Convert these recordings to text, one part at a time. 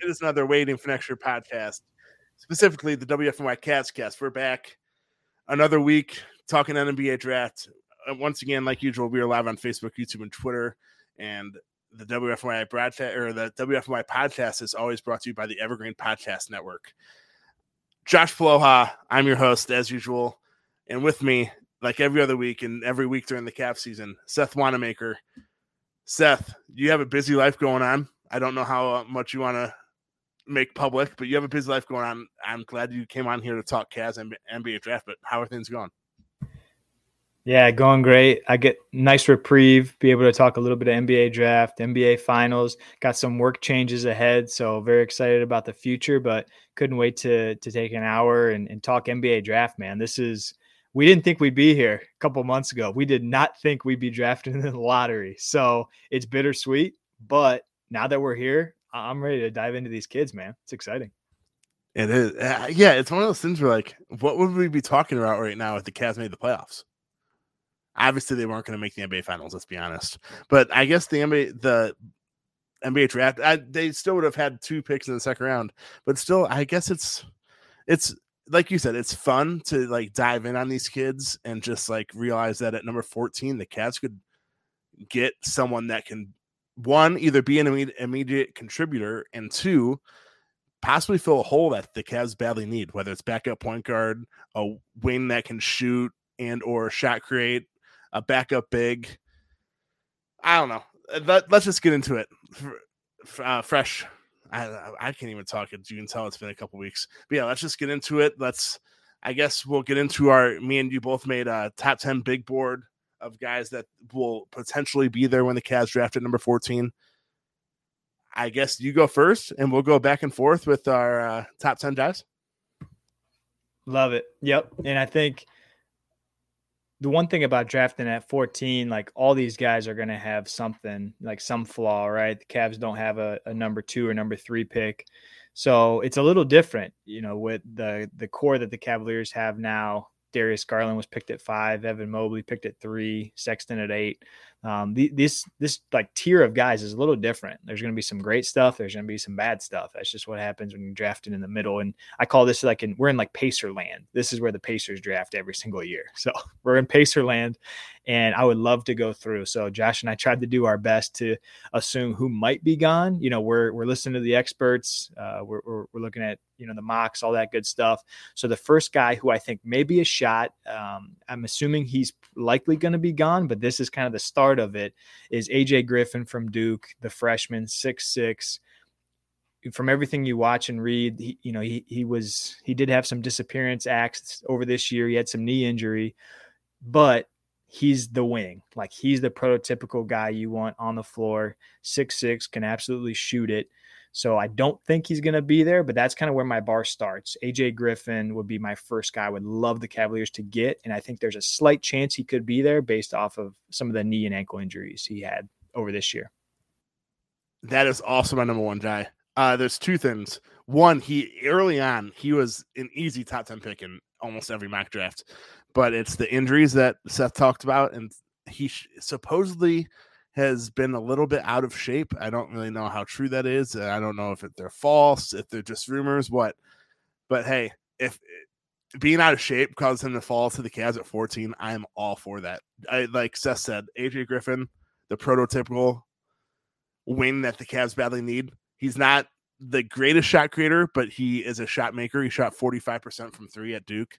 It is another Waiting for Next Year podcast, specifically the WFNY CavsCast. We're back another week talking NBA draft. Uh, once again, like usual, we are live on Facebook, YouTube, and Twitter. And the WFNY broadcast or the WFNY podcast is always brought to you by the Evergreen Podcast Network. Josh Poloha, I'm your host as usual, and with me, like every other week and every week during the cap season, Seth Wannemacher. Seth, you have a busy life going on. I don't know how much you want to make public, but you have a busy life going on. I'm glad you came on here to talk Cavs and NBA draft. But how are things going? Yeah, going great. I get nice reprieve, be able to talk a little bit of NBA draft, NBA finals. Got some work changes ahead, so very excited about the future. But couldn't wait to to take an hour and, and talk NBA draft. Man, this is we didn't think we'd be here a couple months ago. We did not think we'd be drafted in the lottery. So it's bittersweet, but now that we're here, I'm ready to dive into these kids, man. It's exciting. It is. Uh, yeah, it's one of those things where like, what would we be talking about right now if the Cavs made the playoffs? Obviously, they weren't going to make the NBA finals. Let's be honest. But I guess the NBA, the NBA draft, I, they still would have had two picks in the second round. But still, I guess it's it's like you said, it's fun to like dive in on these kids and just like realize that at number 14, the Cavs could get someone that can one either be an immediate, contributor and two possibly fill a hole that the Cavs badly need, whether it's backup point guard, a wing that can shoot and or shot create, a backup big. I don't know. Let, us just get into it. Uh, fresh. I, I can't even talk it. You can tell it's been a couple weeks. But yeah, let's just get into it. Let's. I guess we'll get into our. Me and you both made a top ten big board of guys that will potentially be there when the Cavs drafted number 14. I guess you go first, and we'll go back and forth with our uh, top 10 guys. Love it. Yep. And I think the one thing about drafting at 14, like all these guys are going to have something, like some flaw, right? The Cavs don't have a, a number two or number three pick. So it's a little different, you know, with the the core that the Cavaliers have now Darius Garland was picked at five, Evan Mobley picked at three, Sexton at eight. Um, the, this this like tier of guys is a little different. There's going to be some great stuff. There's going to be some bad stuff. That's just what happens when you're drafting in the middle. And I call this like in we're in like Pacer land. This is where the Pacers draft every single year. So we're in Pacer land, and I would love to go through. So Josh and I tried to do our best to assume who might be gone. You know, we're we're listening to the experts. Uh, we're, we're, we're looking at you know the mocks, all that good stuff. So the first guy who I think may be a shot, um, I'm assuming he's likely going to be gone, but this is kind of the start of it. Is AJ Griffin from Duke, the freshman, six six from everything you watch and read, he, you know, he, he was, he did have some disappearance acts over this year. He had some knee injury, but he's the wing. Like he's the prototypical guy you want on the floor. Six six can absolutely shoot it. So I don't think he's going to be there, but that's kind of where my bar starts. AJ Griffin would be my first guy. I would love the Cavaliers to get, and I think there's a slight chance he could be there based off of some of the knee and ankle injuries he had over this year. That is also my number one guy. Uh, there's two things. One, he early on he was an easy top ten pick in almost every mock draft but it's the injuries that Seth talked about, and he supposedly has been a little bit out of shape. I don't really know how true that is. I don't know if they're false, if they're just rumors, what. But hey, if eh, being out of shape caused him to fall to the Cavs at 14, I am all for that. I like Seth said, AJ Griffin, the prototypical wing that the Cavs badly need. He's not the greatest shot creator, but he is a shot maker. He shot 45% from three at Duke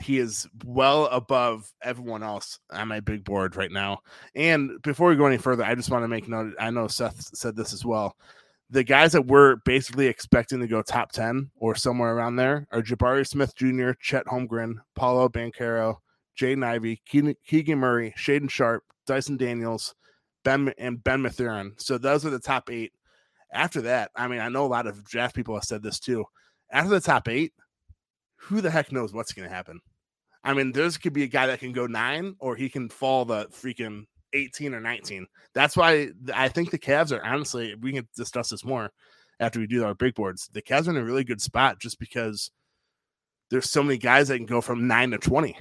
he is well above everyone else on my big board right now. And before we go any further, I just want to make note. I know Seth said this as well. The guys that we're basically expecting to go top 10 or somewhere around there are Jabari Smith Jr., Chet Holmgren, Paolo Banchero, Jaden Ivey, Keegan Murray, Shaedon Sharpe, Dyson Daniels, Ben, and Ben Mathurin. So those are the top eight. After that, I mean, I know a lot of draft people have said this too. After the top eight, who the heck knows what's going to happen? I mean, there's could be a guy that can go nine, or he can fall the freaking 18 or 19. That's why I think the Cavs are honestly, we can discuss this more after we do our big boards. The Cavs are in a really good spot just because there's so many guys that can go from nine to 20,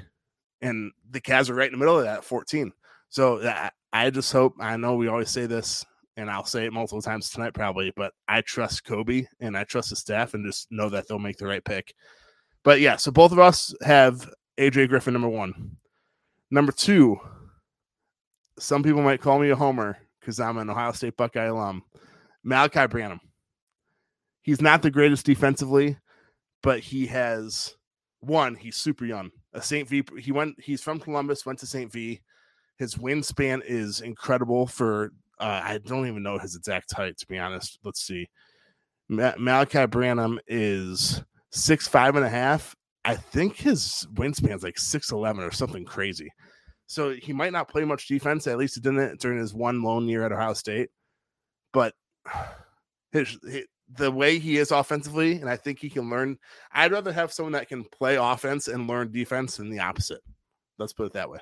and the Cavs are right in the middle of that 14. So I just hope, I know we always say this, and I'll say it multiple times tonight probably, but I trust Koby and I trust the staff and just know that they'll make the right pick. But yeah, so both of us have AJ Griffin, number one. Number two, some people might call me a homer because I'm an Ohio State Buckeye alum. Malaki Branham. He's not the greatest defensively, but he has one. He's super young. A St. V. He went. He's from Columbus. Went to St. V. His wingspan is incredible. For uh, I don't even know his exact height to be honest. Let's see. Ma- Malaki Branham is six five and a half I think his wingspan's like 6'11 or something crazy. So he might not play much defense. At least he didn't during his one lone year at Ohio State. But his, his, the way he is offensively, and I think he can learn. I'd rather have someone that can play offense and learn defense than the opposite. Let's put it that way.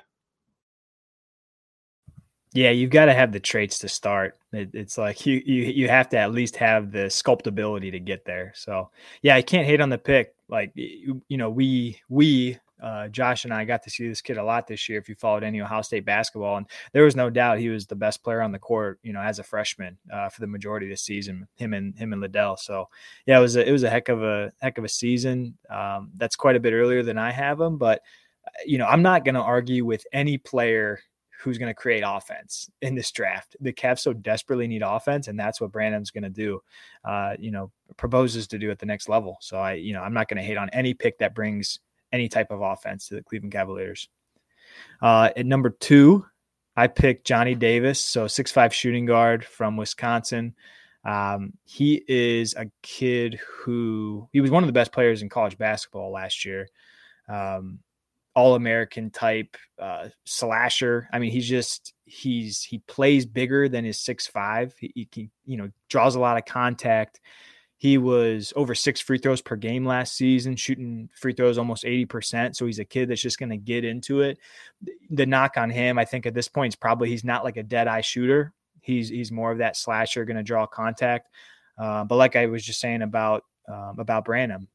Yeah, you've got to have the traits to start. It, it's like you you you have to at least have the sculptability to get there. So yeah, I can't hate on the pick. Like you, you know, we we uh, Josh and I got to see this kid a lot this year. If you followed any Ohio State basketball, and there was no doubt he was the best player on the court, you know, as a freshman uh, for the majority of the season. Him and him and Liddell. So yeah, it was a, it was a heck of a heck of a season. Um, that's quite a bit earlier than I have him, but uh, you know, I'm not going to argue with any player who's going to create offense in this draft. The Cavs so desperately need offense, and that's what Branham's going to do. Uh, you know, proposes to do at the next level. So I, you know, I'm not going to hate on any pick that brings any type of offense to the Cleveland Cavaliers. Uh, at number two, I picked Johnny Davis, so six five shooting guard from Wisconsin. Um, he is a kid who he was one of the best players in college basketball last year. Um, all American type uh, slasher. I mean, he's just he's he plays bigger than his six five. He, he, you know draws a lot of contact. He was over six free throws per game last season, shooting free throws almost 80%. So he's a kid that's just going to get into it. The knock on him, I think at this point is probably he's not like a dead eye shooter. He's he's more of that slasher, going to draw contact. Uh, but like I was just saying about um, about Branham,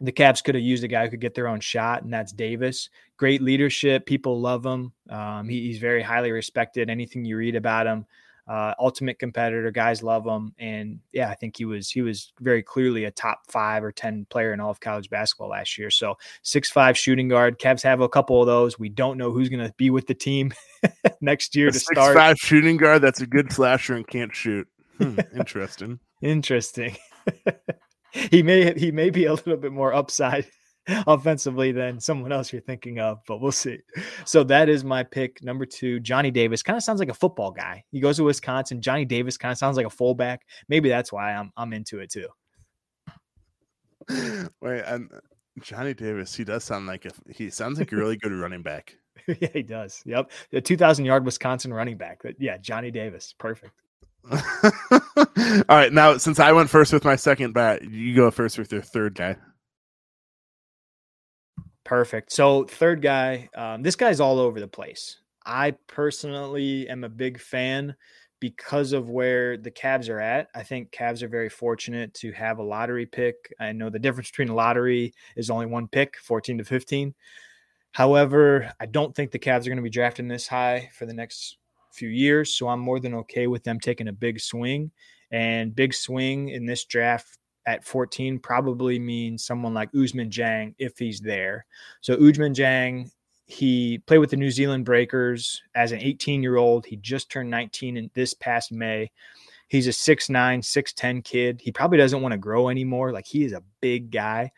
the Cavs could have used a guy who could get their own shot, and that's Davis. Great leadership. People love him. Um, he, he's very highly respected. Anything you read about him, uh, ultimate competitor. Guys love him, and yeah, I think he was he was very clearly a top five or ten player in all of college basketball last year. So six five shooting guard. Cavs have a couple of those. We don't know who's going to be with the team next year a to six, start. Five shooting guard. That's a good slasher and can't shoot. Hmm, interesting. interesting he may he may be a little bit more upside offensively than someone else you're thinking of, but we'll see. So that is my pick number two. Johnny Davis kind of sounds like a football guy. He goes to Wisconsin. Johnny Davis kind of sounds like a fullback. Maybe that's why I'm I'm into it too. Wait, I'm Johnny Davis. He does sound like a he sounds like a really good running back. yeah, he does. Yep, the 2,000 yard Wisconsin running back. Yeah, Johnny Davis. Perfect. All right, now since I went first with my second bat, you go first with your third guy. Perfect. So third guy, um, this guy's all over the place. I personally am a big fan because of where the Cavs are at. I think Cavs are very fortunate to have a lottery pick. I know the difference between a lottery is only one pick, 14 to 15. However, I don't think the Cavs are going to be drafting this high for the next few years. So I'm more than okay with them taking a big swing. And big swing in this draft at 14 probably means someone like Ousmane Dieng if he's there. So Ousmane Dieng, he played with the New Zealand Breakers as an 18 year old. He just turned 19 in this past May. He's a 6'9, 6'10 kid. He probably doesn't want to grow anymore. Like he is a big guy.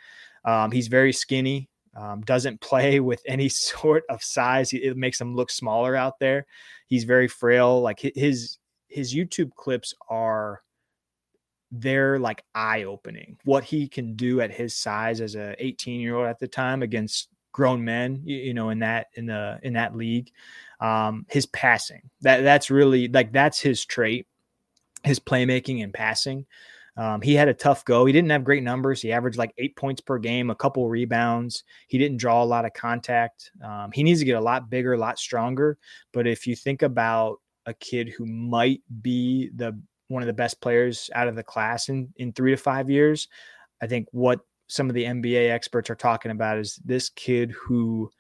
Um, he's very skinny um, doesn't play with any sort of size. It makes him look smaller out there. He's very frail. Like his his YouTube clips are they're like eye opening. What he can do at his size as a 18 year old at the time against grown men, you, you, know, in that in the in that league. Um, his passing that that's really like that's his trait. his playmaking and passing. Um, he had a tough go. He didn't have great numbers. He averaged like eight points per game, a couple rebounds. He didn't draw a lot of contact. Um, he needs to get a lot bigger, a lot stronger. But if you think about a kid who might be the one of the best players out of the class in in three to five years, I think what some of the NBA experts are talking about is this kid who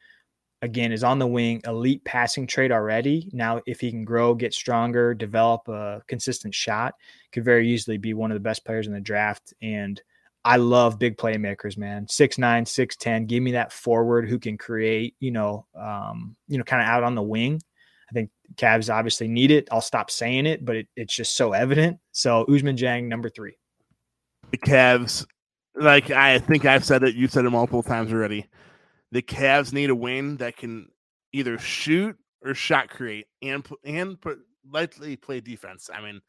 again is on the wing, elite passing trait already. Now, if he can grow, get stronger, develop a consistent shot, could very easily be one of the best players in the draft. And I love big playmakers, man. Six nine, six ten. Give me that forward who can create, you know, um, you know, kind of out on the wing. I think Cavs obviously need it. I'll stop saying it, but it, it's just so evident. So Ousmane Dieng, number three. The Cavs, like I think I've said it, you've said it multiple times already the Cavs need a win that can either shoot or shot create and and put likely play defense. I mean,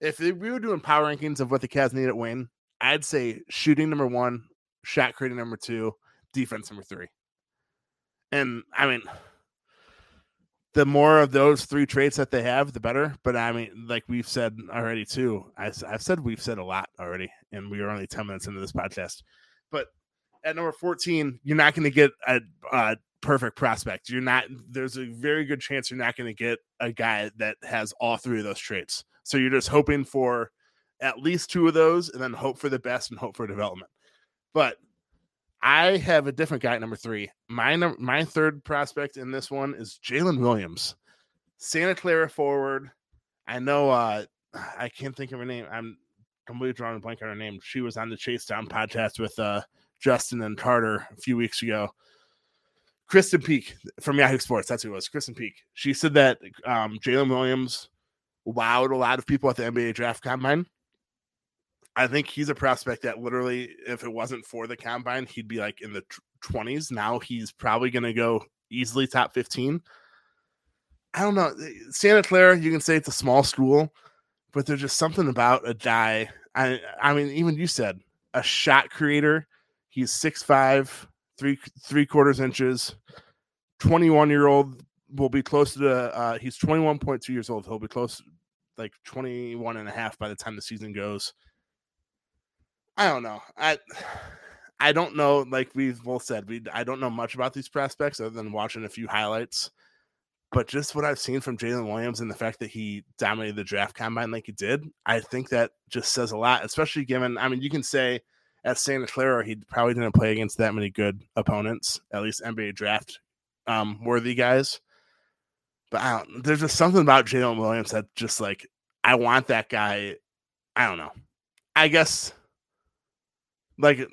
if we were doing power rankings of what the Cavs need to win, I'd say shooting number one, shot creating number two, defense number three. And I mean, the more of those three traits that they have, the better. But I mean, like we've said already too, I, I've said we've said a lot already, and we are only 10 minutes into this podcast. But at number 14, you're not going to get a, a, perfect prospect. You're not, there's a very good chance you're not going to get a guy that has all three of those traits. So you're just hoping for at least two of those and then hope for the best and hope for development. But I have a different guy at number three. My, my third prospect in this one is Jalen Williams, Santa Clara forward. I know, uh, I can't think of her name. I'm completely drawing a blank on her name. She was on the Chase Down podcast with, uh, Justin and Carter a few weeks ago. Krysten Peek from Yahoo Sports, that's who it was. Krysten Peek. She said that um, Jalen Williams wowed a lot of people at the NBA draft combine. I think he's a prospect that literally, if it wasn't for the combine, he'd be like in the twenties. Now he's probably going to go easily top fifteen. I don't know. Santa Clara, you can say it's a small school, but there's just something about a guy. I, I mean, even you said a shot creator He's six five, three three quarters inches, 21 year old will be close to uh, he's 21.2 years old. He'll be close like 21 and a half by the time the season goes. I don't know. I I don't know, like we've both said, we I don't know much about these prospects other than watching a few highlights. But just what I've seen from Jalen Williams and the fact that he dominated the draft combine like he did, I think that just says a lot, especially given I mean, you can say at Santa Clara, he probably didn't play against that many good opponents, at least NBA draft um, worthy guys. But there's just something about Jalen Williams that just like I want that guy. I don't know. I guess like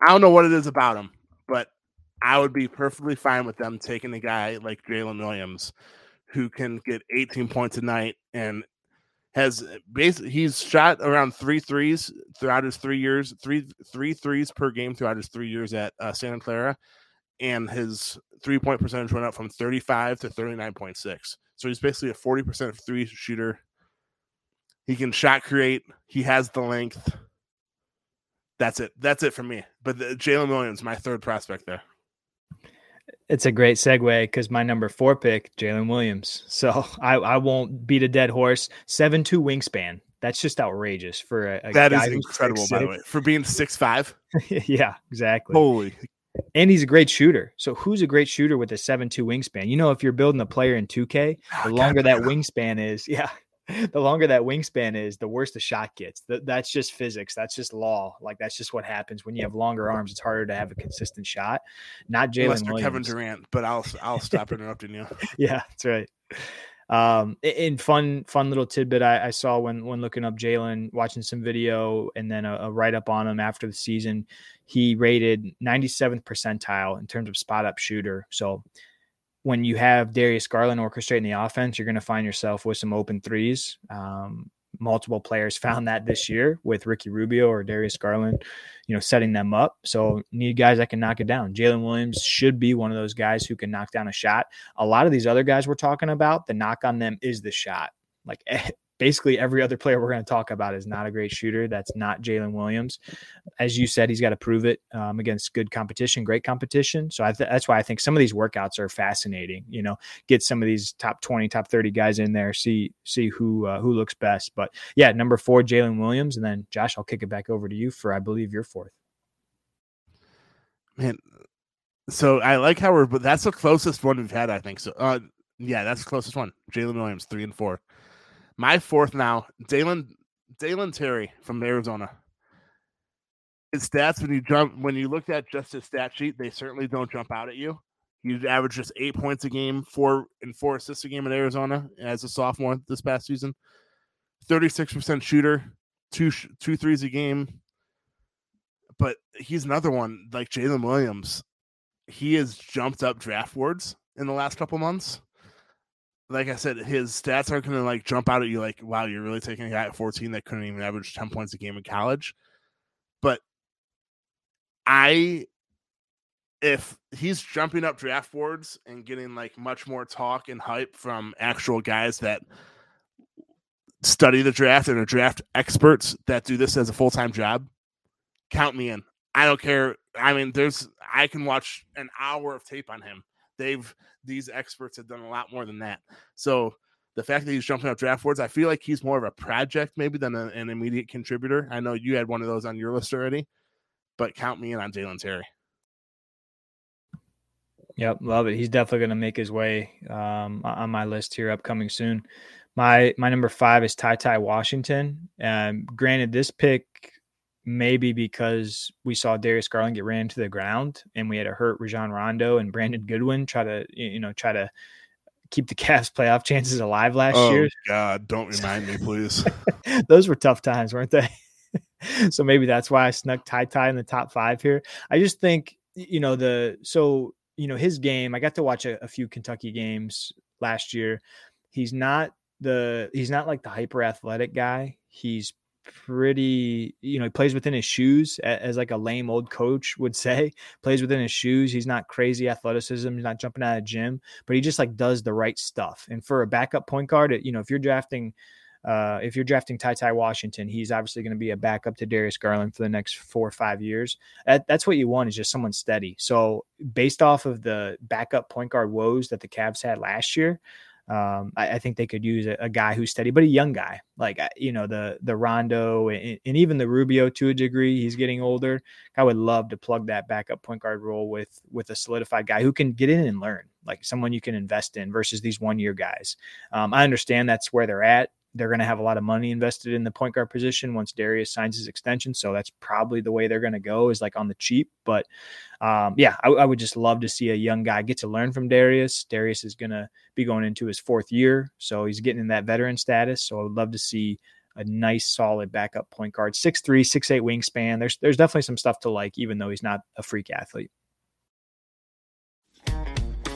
I don't know what it is about him, but I would be perfectly fine with them taking a guy like Jalen Williams who can get 18 points a night and has basically he's shot around three threes throughout his three years, three three threes per game throughout his three years at uh, Santa Clara, and his three point percentage went up from 35 to 39.6. So he's basically a 40 percent three shooter. He can shot create. He has the length. That's it. That's it for me. But Jalen Williams, my third prospect there it's a great segue because my number four pick, Jalen Williams. So I, I won't beat a dead horse. Seven two wingspan. That's just outrageous for a, a that is incredible. By the way, for being six five. yeah, exactly. Holy. And he's a great shooter. So who's a great shooter with a seven two wingspan? You know, if you're building a player in 2K, ah, the longer that wingspan is, yeah, the longer that wingspan is, the worse the shot gets. that's just physics. That's just law. Like that's just what happens when you have longer arms. It's harder to have a consistent shot. Not Jalen. Kevin Durant, but I'll I'll stop interrupting you. yeah, that's right. Um, in fun fun little tidbit I, I saw when when looking up Jalen, watching some video, and then a, a write up on him after the season. He rated 97th percentile in terms of spot up shooter. So when you have Darius Garland orchestrating the offense, you're going to find yourself with some open threes. Um, multiple players found that this year with Ricky Rubio or Darius Garland, you know, setting them up. So need guys that can knock it down. Jalen Williams should be one of those guys who can knock down a shot. A lot of these other guys we're talking about, the knock on them is the shot. Like basically every other player we're going to talk about is not a great shooter. That's not Jalen Williams. As you said, he's got to prove it um, against good competition, great competition. So th- that's why I think some of these workouts are fascinating. You know, get some of these top twenty, top thirty guys in there, see see who uh, who looks best. But yeah, number four, Jalen Williams, and then Josh, I'll kick it back over to you for I believe your fourth. Man, so I like how we're, but that's the closest one we've had, I think. So, uh, yeah, that's the closest one. Jalen Williams, three and four. My fourth now, Dalen Dalen Terry from Arizona. His stats when you jump when you looked at just his stat sheet, they certainly don't jump out at you. He averaged just eight points a game, four and four assists a game in Arizona as a sophomore this past season. Thirty six percent shooter, two two threes a game. But he's another one like Jalen Williams. He has jumped up draft boards in the last couple months like I said, his stats aren't going to like jump out at you like, wow, you're really taking a guy at 14 that couldn't even average 10 points a game in college. But I, if he's jumping up draft boards and getting like much more talk and hype from actual guys that study the draft and are draft experts that do this as a full time job, count me in. I don't care. I mean, there's, I can watch an hour of tape on him. They've, these experts have done a lot more than that. So the fact that he's jumping up draft boards, I feel like he's more of a project maybe than a, an immediate contributor. I know you had one of those on your list already, but count me in on Dalen Terry. Yep, love it. He's definitely going to make his way um, on my list here, upcoming soon. My my number five is Ty Ty Washington. Um, granted, this pick maybe because we saw Darius Garland get ran to the ground and we had to hurt Rajon Rondo and Brandon Goodwin try to you know try to keep the Cavs playoff chances alive last oh, year. God, don't remind me, please. Those were tough times, weren't they? so maybe that's why I snuck Ty Ty in the top five here. I just think you know the so you know his game. I got to watch a, a few Kentucky games last year. He's not the he's not like the hyper athletic guy. He's pretty you know he plays within his shoes as like a lame old coach would say plays within his shoes he's not crazy athleticism he's not jumping out of gym but he just like does the right stuff and for a backup point guard you know if you're drafting uh, if you're drafting Ty Ty Washington, he's obviously going to be a backup to Darius Garland for the next four or five years. That, that's what you want is just someone steady. So based off of the backup point guard woes that the Cavs had last year, um, I, I, think they could use a, a, guy who's steady, but a young guy, like uh, you know the the Rondo and, and, even the Rubio to a degree. He's getting older. I would love to plug that backup point guard role with with a solidified guy who can get in and learn, like someone you can invest in versus these one year guys. Um, I understand that's where they're at they're going to have a lot of money invested in the point guard position once Darius signs his extension. So that's probably the way they're going to go is like on the cheap. But um, yeah, I, I, would just love to see a young guy get to learn from Darius. Darius is going to be going into his fourth year. So he's getting in that veteran status. So I would love to see a nice, solid backup point guard, six three, six eight wingspan. There's there's definitely some stuff to like, even though he's not a freak athlete.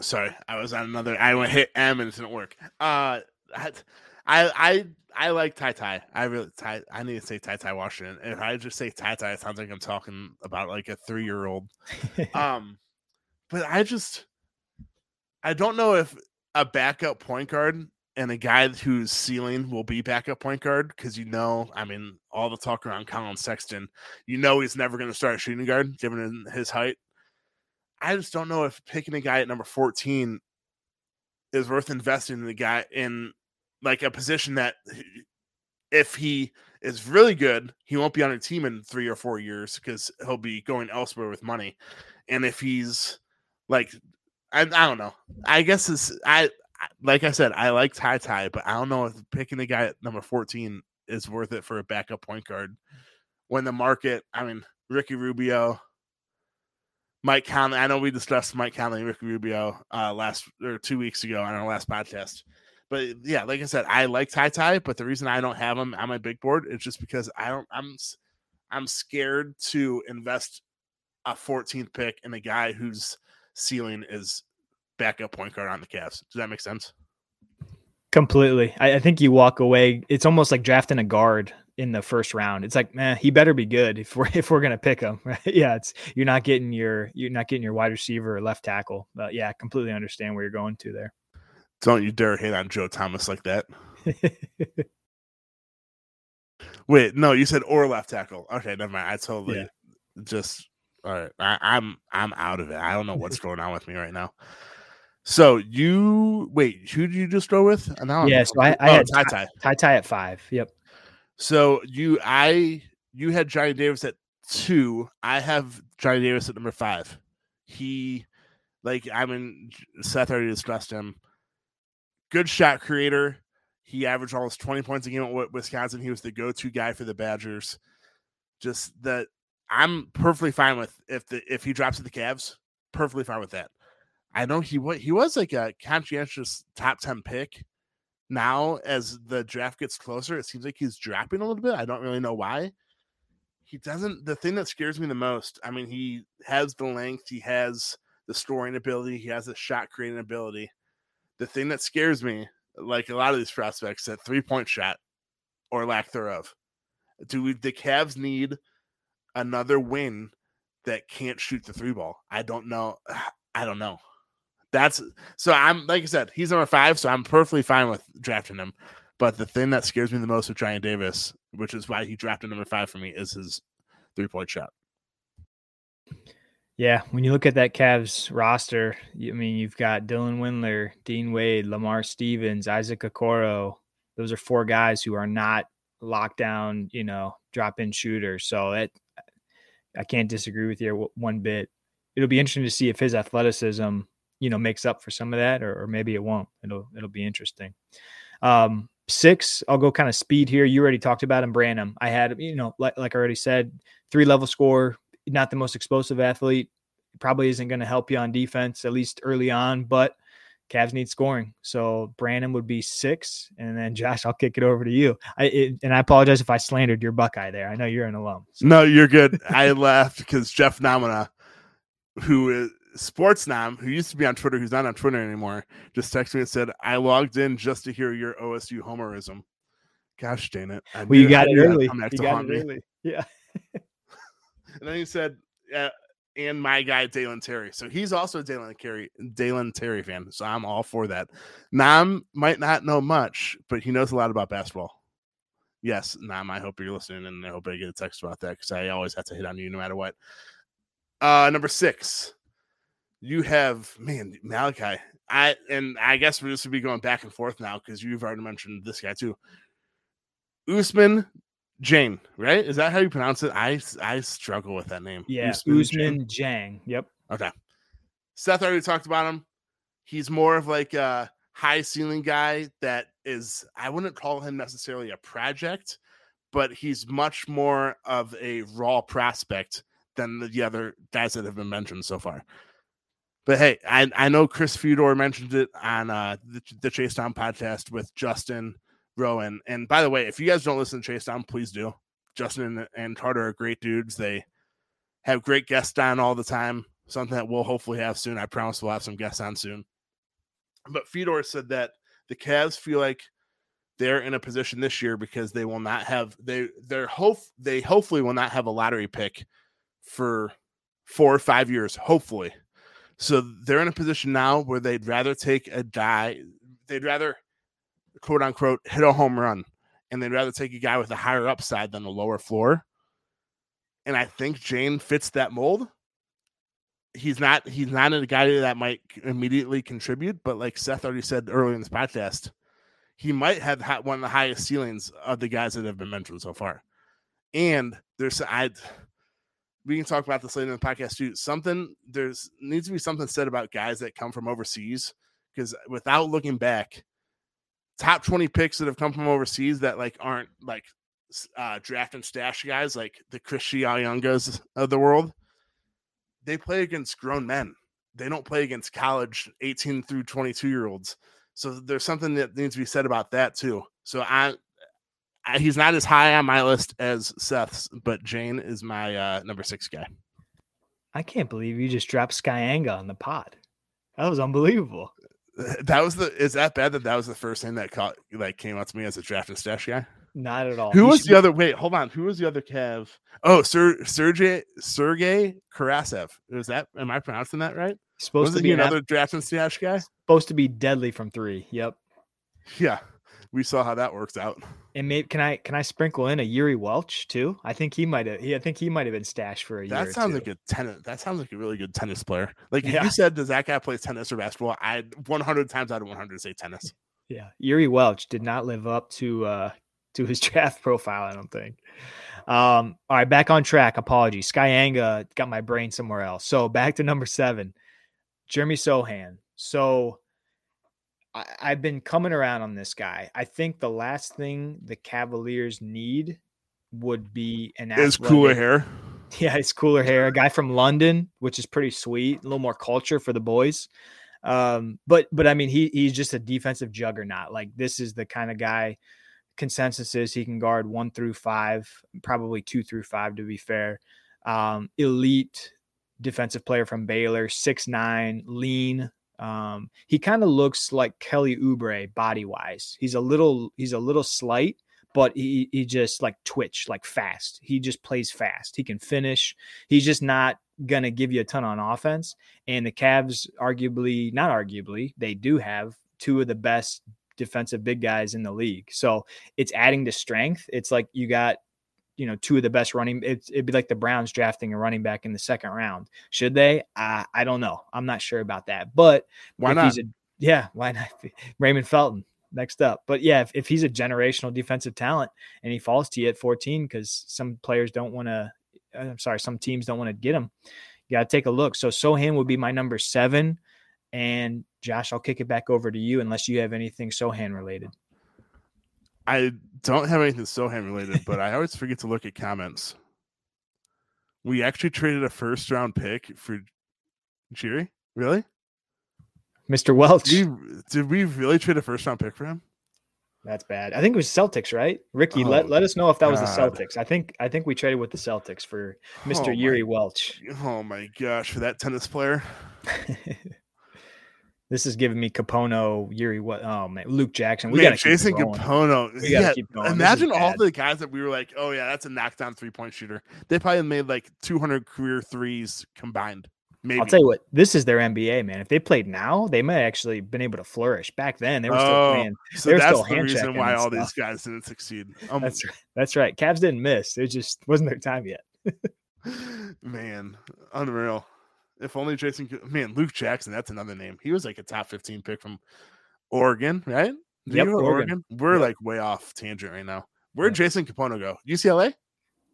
Sorry, I was on another. I went hit M and it didn't work. Uh, I, I, I like Ty Ty. I really Ty. I need to say Ty Ty Washington. If I just say Ty Ty, it sounds like I'm talking about like a three year old. um, but I just, I don't know if a backup point guard and a guy whose ceiling will be backup point guard because you know, I mean, all the talk around Collin Sexton, you know, he's never going to start shooting guard given his height. I just don't know if picking a guy at number 14 is worth investing in the guy in like a position that if he is really good, he won't be on a team in three or four years because he'll be going elsewhere with money. And if he's like, I, I don't know. I guess it's I like I said, I like Ty Ty, but I don't know if picking the guy at number 14 is worth it for a backup point guard when the market, I mean, Ricky Rubio, Mike Conley. I know we discussed Mike Conley and Ricky Rubio uh, last or two weeks ago on our last podcast, But yeah, like I said, I like Ty Ty, but the reason I don't have him on my big board is just because I don't. I'm I'm scared to invest a 14th pick in a guy whose ceiling is backup point guard on the Cavs. Does that make sense? Completely. I, I, think you walk away. It's almost like drafting a guard in the first round. It's like, man, he better be good if we're if we're gonna pick him. Right? Yeah, it's you're not getting your you're not getting your wide receiver or left tackle. But yeah, I completely understand where you're going to there. Don't you dare hate on Joe Thomas like that. Wait, no, you said or left tackle. Okay, never mind. I totally yeah. just all right. I, I'm I'm out of it. I don't know what's going on with me right now. So you wait, who did you just go with? Now yeah, so I, I oh, had Ty Ty. Ty Ty at five. Yep. So you I you had Johnny Davis at two. I have Johnny Davis at number five. He like I mean Seth already discussed him. Good shot creator. He averaged almost 20 points a game at Wisconsin. He was the go-to guy for the Badgers. Just that I'm perfectly fine with if the if he drops to the Cavs, perfectly fine with that. I know he was he was like a conscientious top 10 pick. Now, as the draft gets closer, it seems like he's dropping a little bit. I don't really know why. He doesn't the thing that scares me the most, I mean, he has the length, he has the scoring ability, he has the shot creating ability. The thing that scares me, like a lot of these prospects, that three point shot or lack thereof. Do we, the Cavs need another win that can't shoot the three ball? I don't know. I don't know. That's so I'm like I said, he's number five, so I'm perfectly fine with drafting him. But the thing that scares me the most with Johnny Davis, which is why he drafted number five for me, is his three point shot. Yeah, when you look at that Cavs roster, I mean, you've got Dylan Windler, Dean Wade, Lamar Stevens, Isaac Okoro. Those are four guys who are not lockdown, you know, drop in shooters. So I can't disagree with you one bit. It'll be interesting to see if his athleticism you know makes up for some of that, or, or maybe it won't. It'll it'll be interesting. Um, six, I'll go kind of speed here. You already talked about him, Branham. I had you know like like I already said, three level score, not the most explosive athlete. Probably isn't going to help you on defense at least early on, but Cavs need scoring. So Branham would be six, and then Josh, I'll kick it over to you. I it, and I apologize if I slandered your Buckeye there. I know you're an alum. So. No, you're good. I laughed because Jeff Namina, who is Sportsnam, who used to be on Twitter, who's not on Twitter anymore, just texted me and said, "I logged in just to hear your OSU homerism." Gosh dang it! I well, you got it early. You got it early. Yeah. and then he said, uh, "And my guy Dalen Terry." So he's also a Dalen Terry, Dalen Terry fan. So I'm all for that. Nam might not know much, but he knows a lot about basketball. Yes, Nam. I hope you're listening, and I hope I get a text about that because I always have to hit on you no matter what. Uh, number six, you have man Malaki. I and I guess we're just gonna be going back and forth now because you've already mentioned this guy too. Ousmane Dieng, right? Is that how you pronounce it? I I struggle with that name. Yeah, Ousmane, Ousmane Dieng. Yep. Okay. Seth already talked about him. He's more of like a high ceiling guy that is. I wouldn't call him necessarily a project, but he's much more of a raw prospect than the other guys that have been mentioned so far. But hey, I, I know Chris Fedor mentioned it on uh, the, the Chase Down podcast with Justin Rowan. And by the way, if you guys don't listen to Chase Down, please do. Justin and, and Carter are great dudes. They have great guests on all the time. Something that we'll hopefully have soon. I promise we'll have some guests on soon. But Fedor said that the Cavs feel like they're in a position this year because they will not have they they're hope they hopefully will not have a lottery pick for four or five years. Hopefully, so they're in a position now where they'd rather take a guy, they'd rather quote unquote hit a home run, and they'd rather take a guy with a higher upside than a lower floor. And I think Dieng fits that mold. He's not he's not a guy that might immediately contribute, but like Seth already said earlier in this podcast, he might have had one of the highest ceilings of the guys that have been mentioned so far. And there's I we can talk about this later in the podcast too. Something there's needs to be something said about guys that come from overseas because without looking back, top 20 picks that have come from overseas that like aren't like uh, draft and stash guys like the Christian Eyengas of the world, they play against grown men. They don't play against college 18 through 22 year olds. So there's something that needs to be said about that too. So I he's not as high on my list as Seth's, but Dieng is my uh, number six guy. I can't believe you just dropped Eyenga on the pod. That was unbelievable. That was the. Is that bad that that was the first thing that caught like came out to me as a draft and stash guy? Not at all. Who You was the other? Wait, hold on. Who was the other Cav? Oh, Sir Sergey Sergey Karasev. Was that? Am I pronouncing that right? supposed to Wasn't be an ath- another draft and stash guy? supposed to be deadly from three. Yep. Yeah, we saw how that works out. And maybe can I can I sprinkle in a Jiri Welsch too? I think he might have. He, I think he might have been stashed for a year. That sounds like a tennis. That sounds like a really good tennis player. Like if Yeah. you said, "Does that guy play tennis or basketball?" I'd 100 times out of 100 say tennis. Yeah, Jiri Welsch did not live up to uh to his draft profile. I don't think. Um, all right, back on track. Apologies, Eyenga got my brain somewhere else. So back to number seven, Jeremy Sochan. So I, I've been coming around on this guy. I think the last thing the Cavaliers need would be an Is cooler hair. Yeah, it's cooler hair. A guy from London, which is pretty sweet. A little more culture for the boys. Um, but but I mean, he he's just a defensive juggernaut. Like this is the kind of guy. Consensus is he can guard one through five, probably two through five to be fair. Um, elite defensive player from Baylor, six nine, lean. Um, he kind of looks like Kelly Oubre body wise. He's a little he's a little slight, but he he just like twitch, like fast. He just plays fast. He can finish. He's just not gonna give you a ton on offense. And the Cavs, arguably, not arguably, they do have two of the best defensive big guys in the league. So it's adding to strength. It's like you got, you know, two of the best running. It's, it'd be like the Browns drafting a running back in the second round. Should they? Uh, I don't know. I'm not sure about that. But Why not? he's a- yeah, why not? Raymond Felton next up. But yeah, if, if he's a generational defensive talent and he falls to you at 14 because some players don't want to, I'm sorry, some teams don't want to get him, you got to take a look. So Sochan would be my number seven. And Josh, I'll kick it back over to you unless you have anything Sochan related. I don't have anything Sochan related, but I always forget to look at comments. We actually traded a first round pick for Jerry. Really? Mr. Welsch. Did we, did we really trade a first round pick for him? That's bad. I think it was Celtics, right? Ricky, Oh, let, let us know if that was the Celtics. I think I think we traded with the Celtics for Oh Mr. my- Jiri Welsch. Oh my gosh, for that tennis player. this is giving me Kapono, Yuri. What? Oh man, Luke Jackson. We got Jason. Kapono. We Yeah, keep going. Imagine all bad. the guys that we were like, oh yeah, that's a knockdown three point shooter. They probably made like 200 career threes combined. Maybe. I'll tell you what, this is their NBA, man. If they played now, they might actually been able to flourish. Back then, they were still Oh, playing. so that's still the reason why all these guys didn't succeed. Um, That's right. That's right. Cavs didn't miss. It just wasn't their time yet. man, unreal. If only Jason, could- man, Luke Jackson. That's another name. He was like a top 15 pick from Oregon, right? Did Yep, to Oregon. We're Yep. like way off tangent right now. Where'd. Jason Kapono go? UCLA.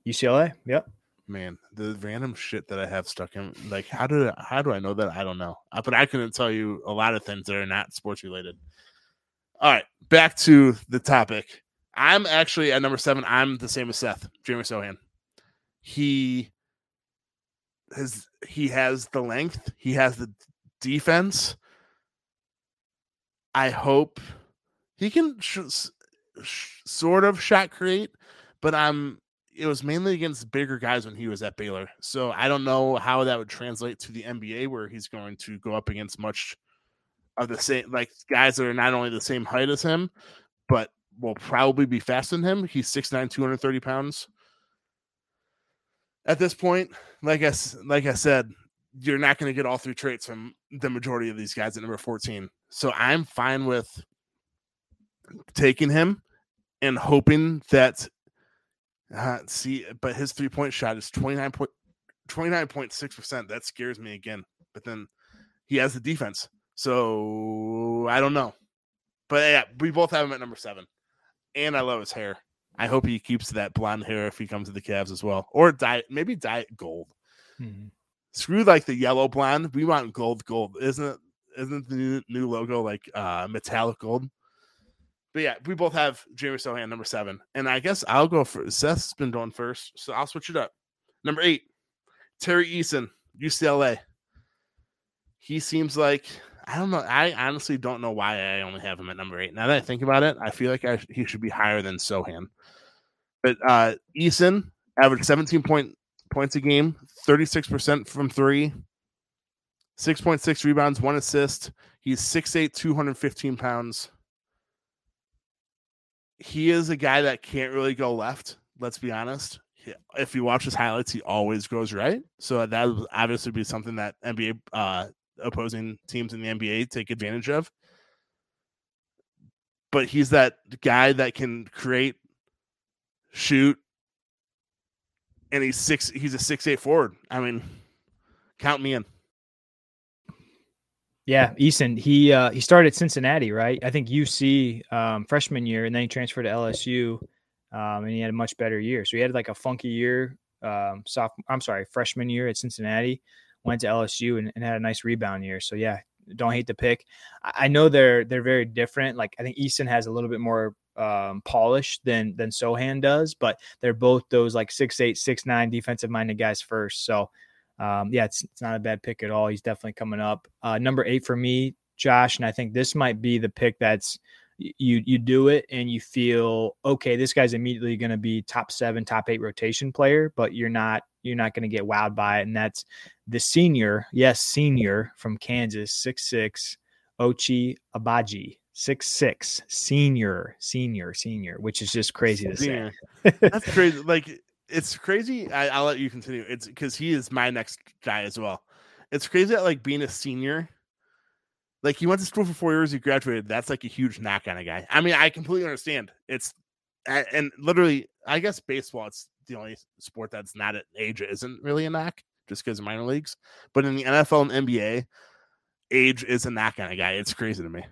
UCLA. Yep. man the random shit that i have stuck in like how do how do i know that i don't know Uh, but i couldn't tell you a lot of things that are not sports related all right back to the topic i'm actually at number seven i'm the same as seth jeremy sochan he has he has the length he has the defense i hope he can sh- sh- sort of shot create but i'm it was mainly against bigger guys when he was at Baylor. So I don't know how that would translate to the NBA where he's going to go up against much of the same like guys that are not only the same height as him, but will probably be faster than him. He's 6'9, 230 pounds. At this point, like I like I said, you're not going to get all three traits from the majority of these guys at number 14. So I'm fine with taking him and hoping that uh, see, but his three point shot is 29 point, 29.6%. That scares me again. But then he has the defense. So I don't know. But yeah, we both have him at number seven. And I love his hair. I hope he keeps that blonde hair if he comes to the Cavs as well. Or diet, maybe diet gold. Mhm. Screw like the yellow blonde. We want gold, gold. Isn't it? Isn't the new, new logo like uh metallic gold? But yeah, we both have Jeremy Sochan number seven, and I guess I'll go for Seth's been going first, so I'll switch it up. Number eight, Tari Eason, UCLA. He seems like I don't know. I honestly don't know why I only have him at number eight. Now that I think about it, I feel like I he should be higher than Sochan. But uh Eason averaged 17 point points a game, 36% from three, 6.6 rebounds, one assist. He's 6'8, 215 pounds. He is a guy that can't really go left, let's be honest. If you watch his highlights, he always goes right. So that would obviously be something that NBA uh, opposing teams in the NBA take advantage of. But he's that guy that can create, shoot, and he's six. He's a six eight forward. I mean, count me in. Yeah, Eason. He uh, he started at Cincinnati, right? I think UC um, freshman year, and then he transferred to LSU, um, and he had a much better year. So he had like a funky year. Um, I'm sorry, freshman year at Cincinnati, went to LSU and, and had a nice rebound year. So yeah, don't hate the pick. I, I know they're they're very different. Like I think Eason has a little bit more um, polish than than Sochan does, but they're both those like six eight, six nine defensive minded guys first. So um, yeah, it's, it's not a bad pick at all. He's definitely coming up. Uh, number eight for me, Josh, and I think this might be the pick that's you you do it and you feel okay. This guy's immediately going to be top seven, top eight rotation player, but you're not you're not going to get wowed by it. And that's the senior, yes, senior from Kansas, six six, Ochai Agbaji. Six six senior senior senior, which is just crazy to say. That's crazy. Like it's crazy. I, will let you continue. It's because he is my next guy as well. It's crazy that like being a senior, like he went to school for four years, he graduated. That's like a huge knock on a guy. I mean, I completely understand. It's and literally, I guess baseball. It's the only sport that's not at age isn't really a knock, just because minor leagues. But in the NFL and NBA, age is a knock on a guy. It's crazy to me.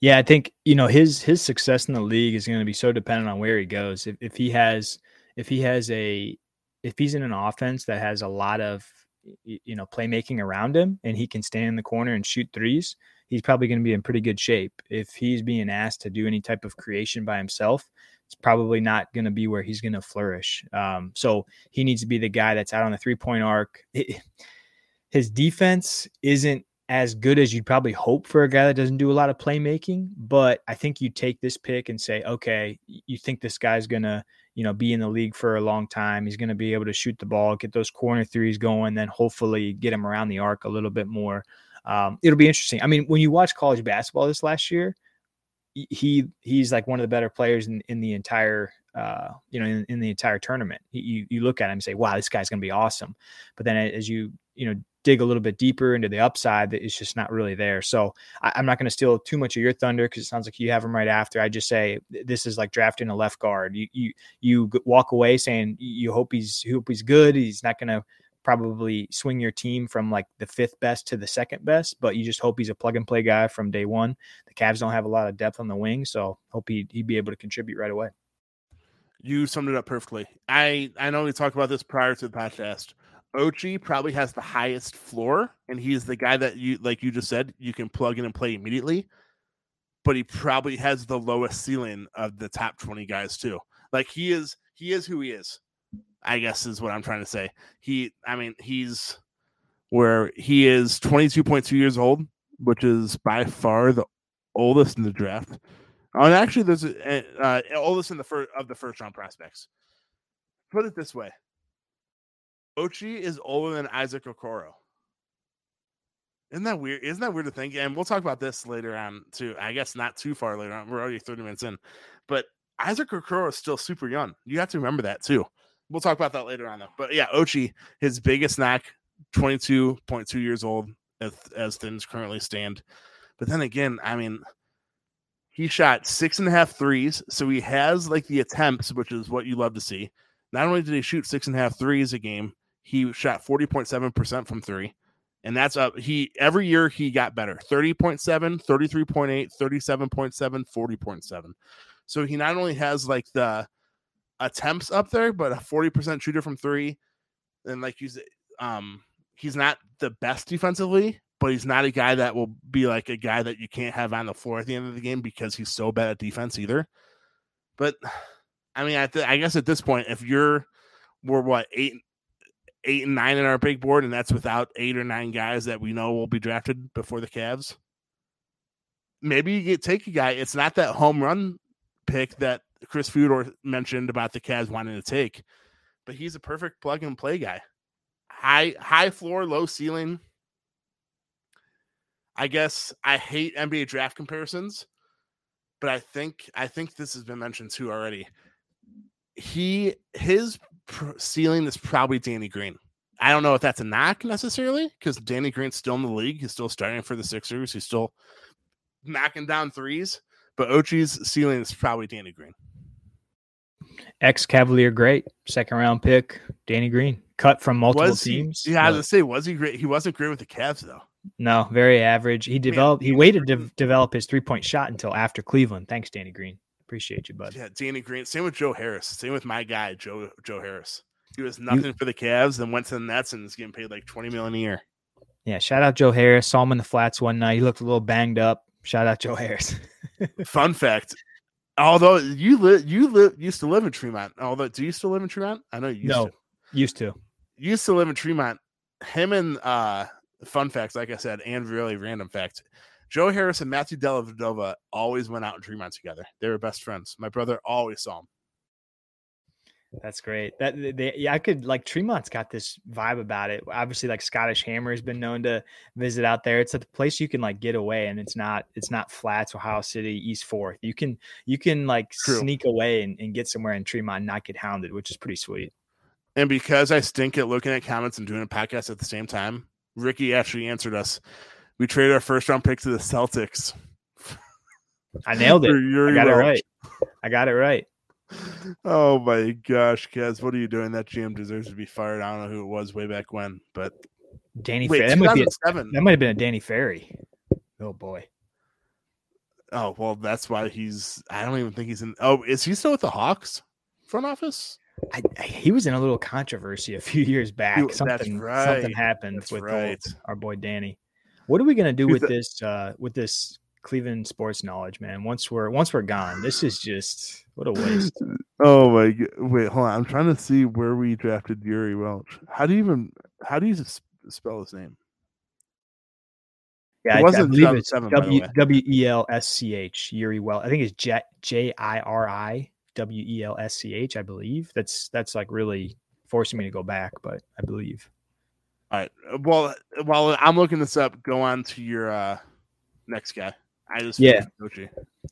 Yeah, I think you know his his success in the league is going to be so dependent on where he goes. If if he has if he has a if he's in an offense that has a lot of you know playmaking around him and he can stand in the corner and shoot threes he's probably going to be in pretty good shape if he's being asked to do any type of creation by himself it's probably not going to be where he's going to flourish um, so he needs to be the guy that's out on the three point arc his defense isn't as good as you'd probably hope for a guy that doesn't do a lot of playmaking but i think you take this pick and say okay you think this guy's going to you know, be in the league for a long time. He's going to be able to shoot the ball, get those corner threes going, then hopefully get him around the arc a little bit more. Um, it'll be interesting. I mean, when you watch college basketball this last year, he he's like one of the better players in, in the entire uh, you know in, in the entire tournament. You you look at him and say, wow, this guy's going to be awesome. But then as you you know dig a little bit deeper into the upside that is just not really there. So I, am not going to steal too much of your thunder because it sounds like you have him right after. I just say this is like drafting a left guard. You you you walk away saying you hope he's you hope he's good. He's not going to probably swing your team from like the fifth best to the second best, but you just hope he's a plug and play guy from day one. The Cavs don't have a lot of depth on the wing, so hope he he'd be able to contribute right away. You summed it up perfectly. I I know we talked about this prior to the podcast. Ochai probably has the highest floor, and he's the guy that you like you just said you can plug in and play immediately. But he probably has the lowest ceiling of the top twenty guys too. Like he is, he is who he is. I guess is what I'm trying to say. He, I mean, he's where he is 22.2 years old, which is by far the oldest in the draft. Oh, and actually, there's a, uh, oldest in the first of the first round prospects. Put it this way: Ochai is older than Isaac Okoro. Isn't that weird? Isn't that weird to think? And we'll talk about this later on too. I guess not too far later on. We're already 30 minutes in. But Isaac Okoro is still super young. You have to remember that too. We'll talk about that later on though. But yeah, Ochai, his biggest snack, 22.2 years old as, as things currently stand. But then again, I mean, he shot six and a half threes. So he has like the attempts, which is what you love to see. Not only did he shoot six and a half threes a game, he shot 40.7% from three. And that's up. He every year he got better 30.7, 33.8, 37.7, 40.7. So he not only has like the attempts up there, but a 40% shooter from three. And like you um, he's not the best defensively, but he's not a guy that will be like a guy that you can't have on the floor at the end of the game because he's so bad at defense either. But I mean, I, th- I guess at this point, if you're we're what eight eight and nine in our big board, and that's without eight or nine guys that we know will be drafted before the Cavs. Maybe you get take a guy. It's not that home run pick that Chris Fedor mentioned about the Cavs wanting to take, but he's a perfect plug and play guy. High high floor, low ceiling. I guess I hate NBA draft comparisons, but I think I think this has been mentioned too already. He his ceiling is probably Danny Green. I don't know if that's a knock necessarily because Danny Green's still in the league. He's still starting for the Sixers. He's still knocking down threes, but Ochai's ceiling is probably Danny Green. Ex Cavalier great, second round pick, Danny Green, cut from multiple Was he- teams. yeah, I was gonna say, was he great? He wasn't great with the Cavs though. no, very average. He developed. He waited to develop his three point shot until after Cleveland. Thanks, Danny Green. Appreciate you, bud. Yeah, Danny Green. Same with Joe Harris. Same with my guy Joe Joe Harris. He was nothing for the Cavs then went to the Nets and is getting paid like twenty million a year. Yeah, shout out Joe Harris. Saw him in the flats one night. He looked a little banged up. Shout out Joe Harris. Fun fact. Although you live, you live used to live in Tremont. Although, do you still live in Tremont? I know you used No. to. Used to. Used to live in Tremont. Him and uh, fun facts, like I said, and really random fact. Joe Harris and Matthew Dellavedova always went out in Tremont together. They were best friends. My brother always saw him. That's great. That they, yeah, I could like Tremont's got this vibe about it. Obviously, like Scottish Hammer has been known to visit out there. It's a place you can like get away, and it's not it's not flats, Ohio City, East Fourth. You can you can like True. sneak away and, and get somewhere in Tremont and not get hounded, which is pretty sweet. And because I stink at looking at comments and doing a podcast at the same time, Ricky actually answered us. We traded our first round pick to the Celtics. I nailed it. I got it right. I got it right. Oh my gosh, Kaz, what are you doing? That GM deserves to be fired. I don't know who it was way back when, but Danny wait, Ferry. That might, be a, 2007. that might have been a Danny Ferry. Oh boy. Oh well, that's why he's. I don't even think he's in. Oh, is he still with the Hawks front office? I, I- he was in a little controversy a few years back. Something right. something happened That's with old- our boy Danny. What are we gonna do with that? this uh with this Cleveland sports knowledge, man? Once we're once we're gone, this is just what a waste. Oh my! Wait, hold on. I'm trying to see where we drafted Jiri Welsch. How do you even? How do you spell his name? Yeah, It I, I wasn't believe it's 2007, by the W. W E L S C H Yuri Well. I think it's J J I R I W E L S C H. I believe that's that's like really forcing me to go back, but I believe. All right. Well, while I'm looking this up, go on to your uh next guy. I just Yeah.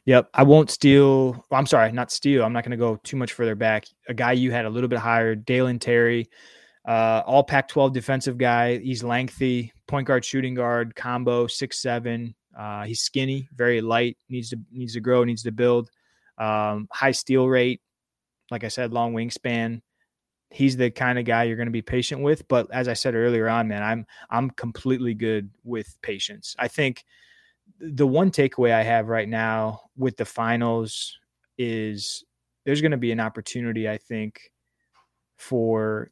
Yep. I won't steal. well, I'm sorry, not steal. I'm not going to go too much further back. A guy you had a little bit higher, Dalen Terry, uh, all Pac 12 defensive guy. He's lengthy, point guard, shooting guard, combo, six seven. Uh, he's skinny, very light, needs to needs to grow, needs to build. Um, high steal rate. Like I said, long wingspan. He's the kind of guy you're going to be patient with. But as I said earlier on, man, I'm I'm completely good with patience. I think the one takeaway I have right now with the finals is there's going to be an opportunity, I think, for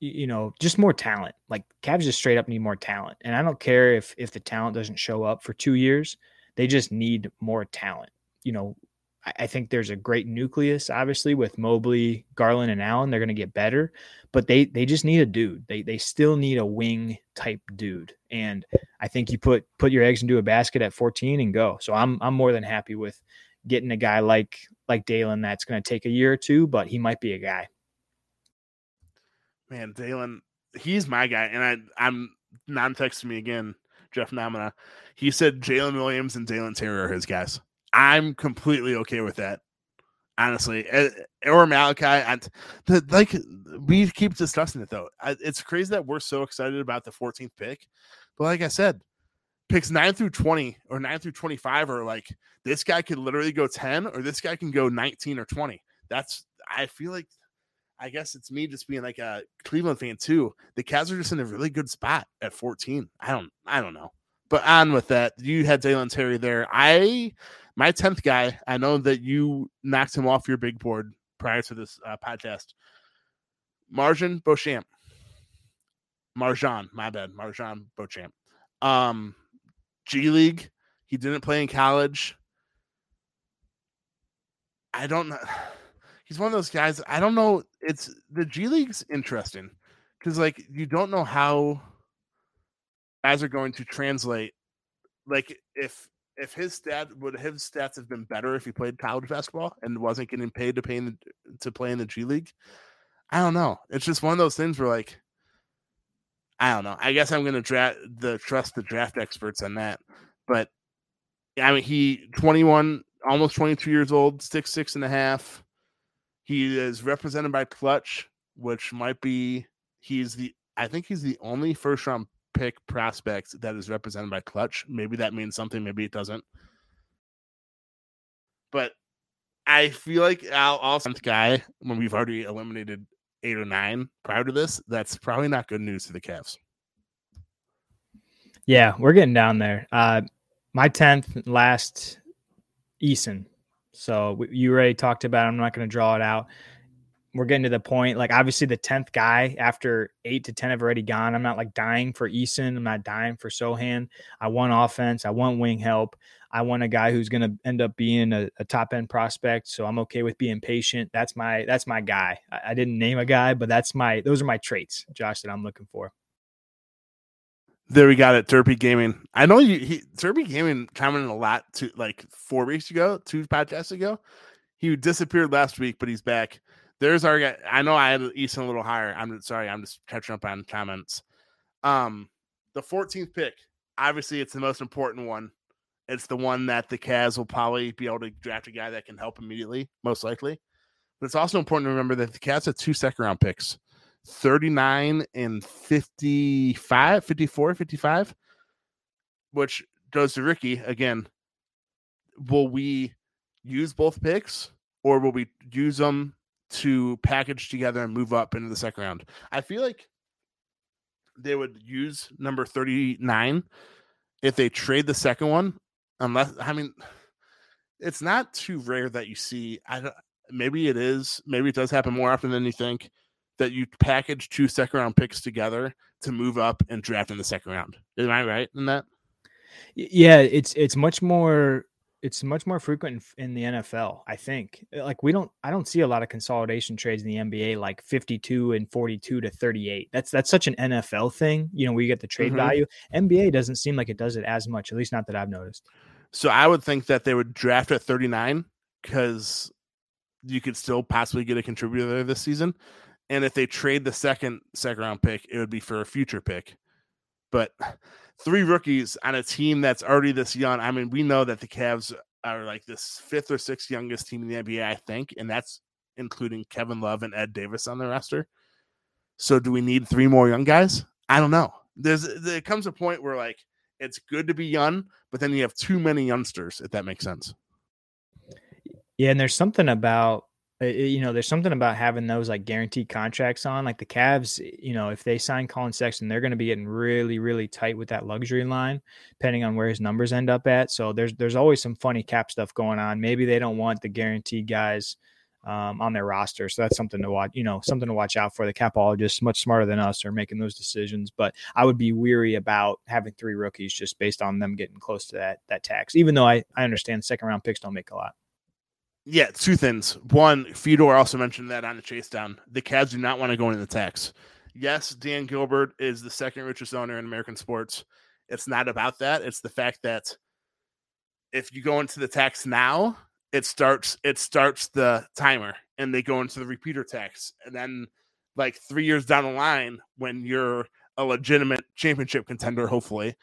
you know just more talent. Like Cavs just straight up need more talent, and I don't care if if the talent doesn't show up for two years. They just need more talent. You know, I, think there's a great nucleus, obviously, with Mobley, Garland, and Allen. They're going to get better, but they they just need a dude. They they still need a wing type dude, and I think you put put your eggs into a basket at 14 and go. So I'm I'm more than happy with getting a guy like like Dalen that's going to take a year or two, but he might be a guy. Man, Dalen, he's my guy, and I I'm non texting me again, Jeff Namina. He said Jalen Williams and Dalen Terry are his guys. I'm completely okay with that. Honestly, Eh, or Malaki, and the, like we keep discussing it though. It's crazy that we're so excited about the 14th pick, but like I said, picks nine through 20 or nine through 25 are like this guy could literally go 10 or this guy can go 19 or 20. That's I feel like I guess it's me just being like a Cleveland fan too. The Cavs are just in a really good spot at 14. I don't I don't know. But on with that, you had Dalen Terry there. I my 10th guy, I know that you knocked him off your big board prior to this uh, podcast. MarJon Beauchamp. MarJon, my bad. MarJon Beauchamp. Um G League. He didn't play in college. I don't know. He's one of those guys. I don't know. It's the G League's interesting because like you don't know how guys are going to translate. Like if if his stat would his stats have been better if he played college basketball and wasn't getting paid to pay in the, to play in the G League. I don't know. It's just one of those things where like I don't know. I guess I'm gonna draft the trust the draft experts on that. But I mean he 21, almost 22 years old, six six and a half. He is represented by Clutch, which might be he's the I think he's the only first round pick prospect that is represented by Clutch. Maybe that means something, maybe it doesn't. But I feel like Al also guy when we've already eliminated eight or nine prior to this, that's probably not good news to the Cavs. Yeah, we're getting down there. Uh, my tenth last Eason. So you already talked about. It. I'm not going to draw it out we're getting to the point like obviously the 10th guy after 8 to 10 have already gone. I'm not like dying for eason. I'm not dying for sochan. I want offense. I want wing help. I want a guy who's going to end up being a, a, top end prospect so i'm okay with being patient. That's my that's my guy. I, I, didn't name a guy but that's my those are my traits josh that i'm looking for. There we got it Terpy gaming. I know you he gaming commented a lot to like four weeks ago two podcasts ago. He disappeared last week but he's back there's our. I know I had Eason a little higher. I'm sorry. I'm just catching up on comments. Um, the 14th pick. Obviously, it's the most important one. It's the one that the Cavs will probably be able to draft a guy that can help immediately, most likely. But it's also important to remember that the Cavs have two second round picks 39 and 55, 54, 55, which goes to Ricky again. Will we use both picks or will we use them to package together and move up into the second round. I feel like they would use number 39 if they trade the second one, unless I mean it's not too rare that you see I don't maybe it is, maybe it does happen more often than you think that you package two second round picks together to move up and draft in the second round. Am I right in that? Yeah, it's it's much more it's much more frequent in, the NFL. I think uh, like we don't I don't see a lot of consolidation trades in the NBA like 52 and 42 to 38. That's that's such an NFL thing, you know, where you get the trade mm-hmm. value. NBA doesn't seem like it does it as much, at least not that I've noticed. So I would think that they would draft at 39 cuz you could still possibly get a contributor there this season. And if they trade the second second round pick, it would be for a future pick. But three rookies on a team that's already this young. I mean, we know that the Cavs are like this fifth or sixth youngest team in the NBA, I think, and that's including Kevin Love and Ed Davis on the roster. So, do we need three more young guys? I don't know. There's there comes a point where like it's good to be young, but then you have too many youngsters, if that makes sense. Yeah, and there's something about you know, there's something about having those like guaranteed contracts on. Like the Cavs, you know, if they sign Collin Sexton, they're going to be getting really, really tight with that luxury line, depending on where his numbers end up at. So there's there's always some funny cap stuff going on. Maybe they don't want the guaranteed guys um, on their roster, so that's something to watch. You know, something to watch out for. The capologists, much smarter than us, are making those decisions. But I would be weary about having three rookies just based on them getting close to that that tax. Even though I I understand second round picks don't make a lot yeah, two things. One, Fedor also mentioned that on the chase down. The Cavs do not want to go into the tax. Yes, Dan Gilbert is the second richest owner in American sports. It's not about that. It's the fact that if you go into the tax now, it starts it starts the timer and they go into the repeater tax. And then like three years down the line, when you're a legitimate championship contender, hopefully,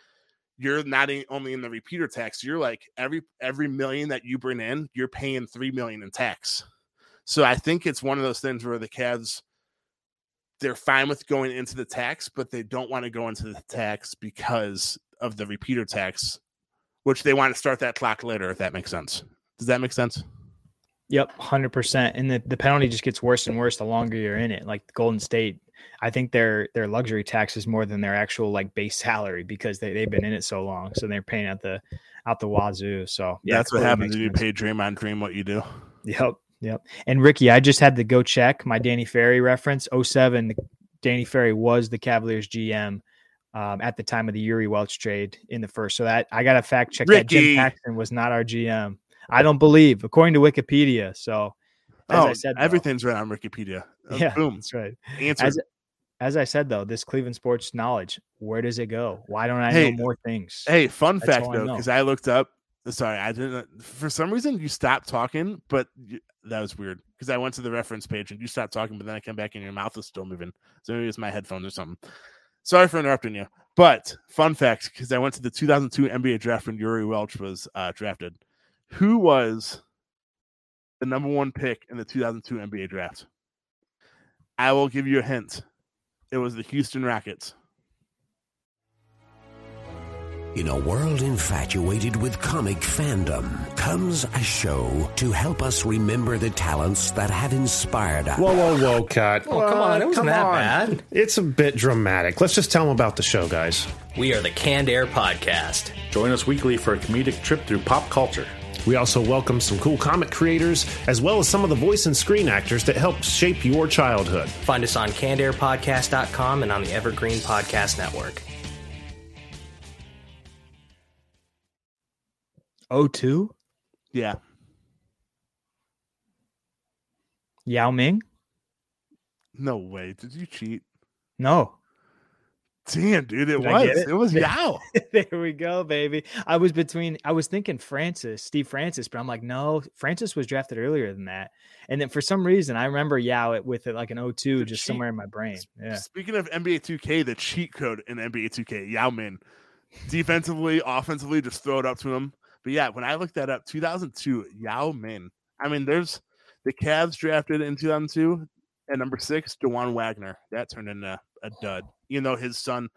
you're not only in the repeater tax, you're like every every million that you bring in, you're paying three million in tax. So I think it's one of those things where the Cavs they're fine with going into the tax, but they don't want to go into the tax because of the repeater tax, which they want to start that clock later, if that makes sense. Does that make sense? Yep, hundred percent. And the, the penalty just gets worse and worse the longer you're in it. Like Golden State, I think their their luxury tax is more than their actual like base salary because they, they've been in it so long. So they're paying out the out the wazoo. So yeah, that's what happens if you pay dream on Dream what you do. Yep. Yep. And Ricky, I just had to go check my Danny Ferry reference. 07, Danny Ferry was the Cavaliers GM um, at the time of the Jiri Welsch trade in the first. So that I got to fact check Ricky. that Jim Paxson was not our GM. I don't believe, according to Wikipedia. So, as oh, I said, though, everything's right on Wikipedia. Uh, yeah, boom. That's right. Answer. As, as I said though, this Cleveland sports knowledge, where does it go? Why don't I Hey, know more things? Hey, fun That's fact though, because I looked up. Sorry, I didn't. For some reason, you stopped talking, but you, that was weird because I went to the reference page and you stopped talking, but then I came back and your mouth was still moving. So maybe it's my headphones or something. Sorry for interrupting you. But fun fact, because I went to the 2002 NBA draft when Jiri Welsch was uh, drafted. Who was the number one pick in the 2002 NBA draft? I will give you a hint. It was the Houston Rockets. In a world infatuated with comic fandom comes a show to help us remember the talents that have inspired us. Whoa, whoa, whoa, cut. Oh, come on. It wasn't that bad. It's a bit dramatic. Let's just tell them about the show, guys. We are the Canned Air Podcast. Join us weekly for a comedic trip through pop culture. We also welcome some cool comic creators, as well as some of the voice and screen actors that helped shape your childhood. Find us on cannedairpodcast.com and on the Evergreen Podcast Network. O two Yeah. Yao Ming? No way. Did you cheat? No. Damn, dude, it Did was. It? it? was Yao. there we go, baby. I was between I was thinking Francis, Steve Francis, but I'm like, no, Francis was drafted earlier than that. And then for some reason I remember Yao it with it like an 02 The just cheat- somewhere in my brain. Yeah. Speaking of NBA 2K, the cheat code in NBA 2K, Yao Ming. Defensively, offensively, just throw it up to him. But yeah, when I looked that up, 2002, Yao Ming. I mean, there's the Cavs drafted in 2002 at number six, Dajuan Wagner. That turned into a dud. You know, his son,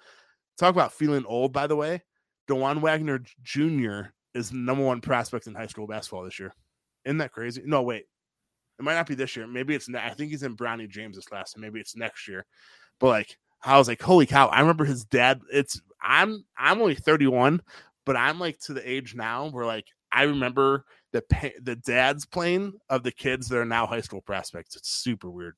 talk about feeling old, by the way. Dajuan Wagner Jr. is the number one prospect in high school basketball this year. Isn't that crazy? No, wait. It might not be this year. Maybe it's. Ne- I think he's in Bronny James this last. So maybe it's next year. But like, I was like, holy cow! I remember his dad. It's. I'm. I'm only 31, but I'm like to the age now where like I remember the the dads playing of the kids that are now high school prospects. It's super weird.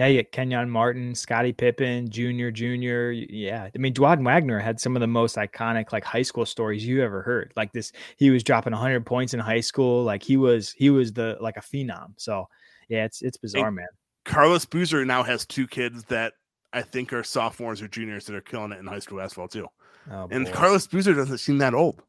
Yeah, you get Kenyon Martin, Scottie Pippen, Junior, Junior. Yeah. I mean, Dajuan Wagner had some of the most iconic like high school stories you ever heard. Like this, he was dropping 100 points in high school. Like he was, he was the like a phenom. So yeah, it's it's bizarre, man. Carlos Boozer now has two kids that I think are sophomores or juniors that are killing it in high school basketball too. Oh, And boy. Carlos Boozer doesn't seem that old.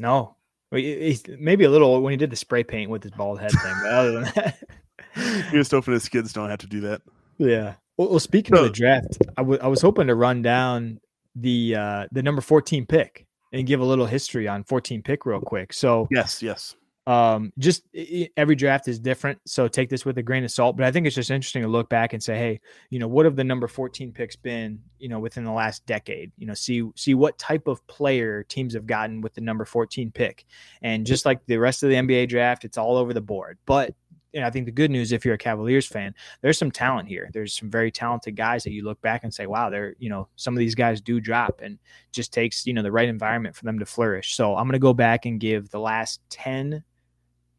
no, he's maybe a little when he did the spray paint with his bald head thing. But other than that, He just hoping his kids don't have to do that. Yeah. Well, well speaking of the draft, I was hoping to run down the uh the number 14 pick and give a little history on 14 pick real quick. So Yes, yes. um just i- i- every draft is different so take this with a grain of salt but i think it's just interesting to look back and say hey you know what have the number 14 picks been you know within the last decade you know see see what type of player teams have gotten with the number 14 pick and just like the rest of the nba draft it's all over the board but and I think the good news, if you're a Cavaliers fan, there's some talent here. There's some very talented guys that you look back and say, wow, they're, you know, some of these guys do drop and just takes, you know, the right environment for them to flourish. So I'm going to go back and give the last 10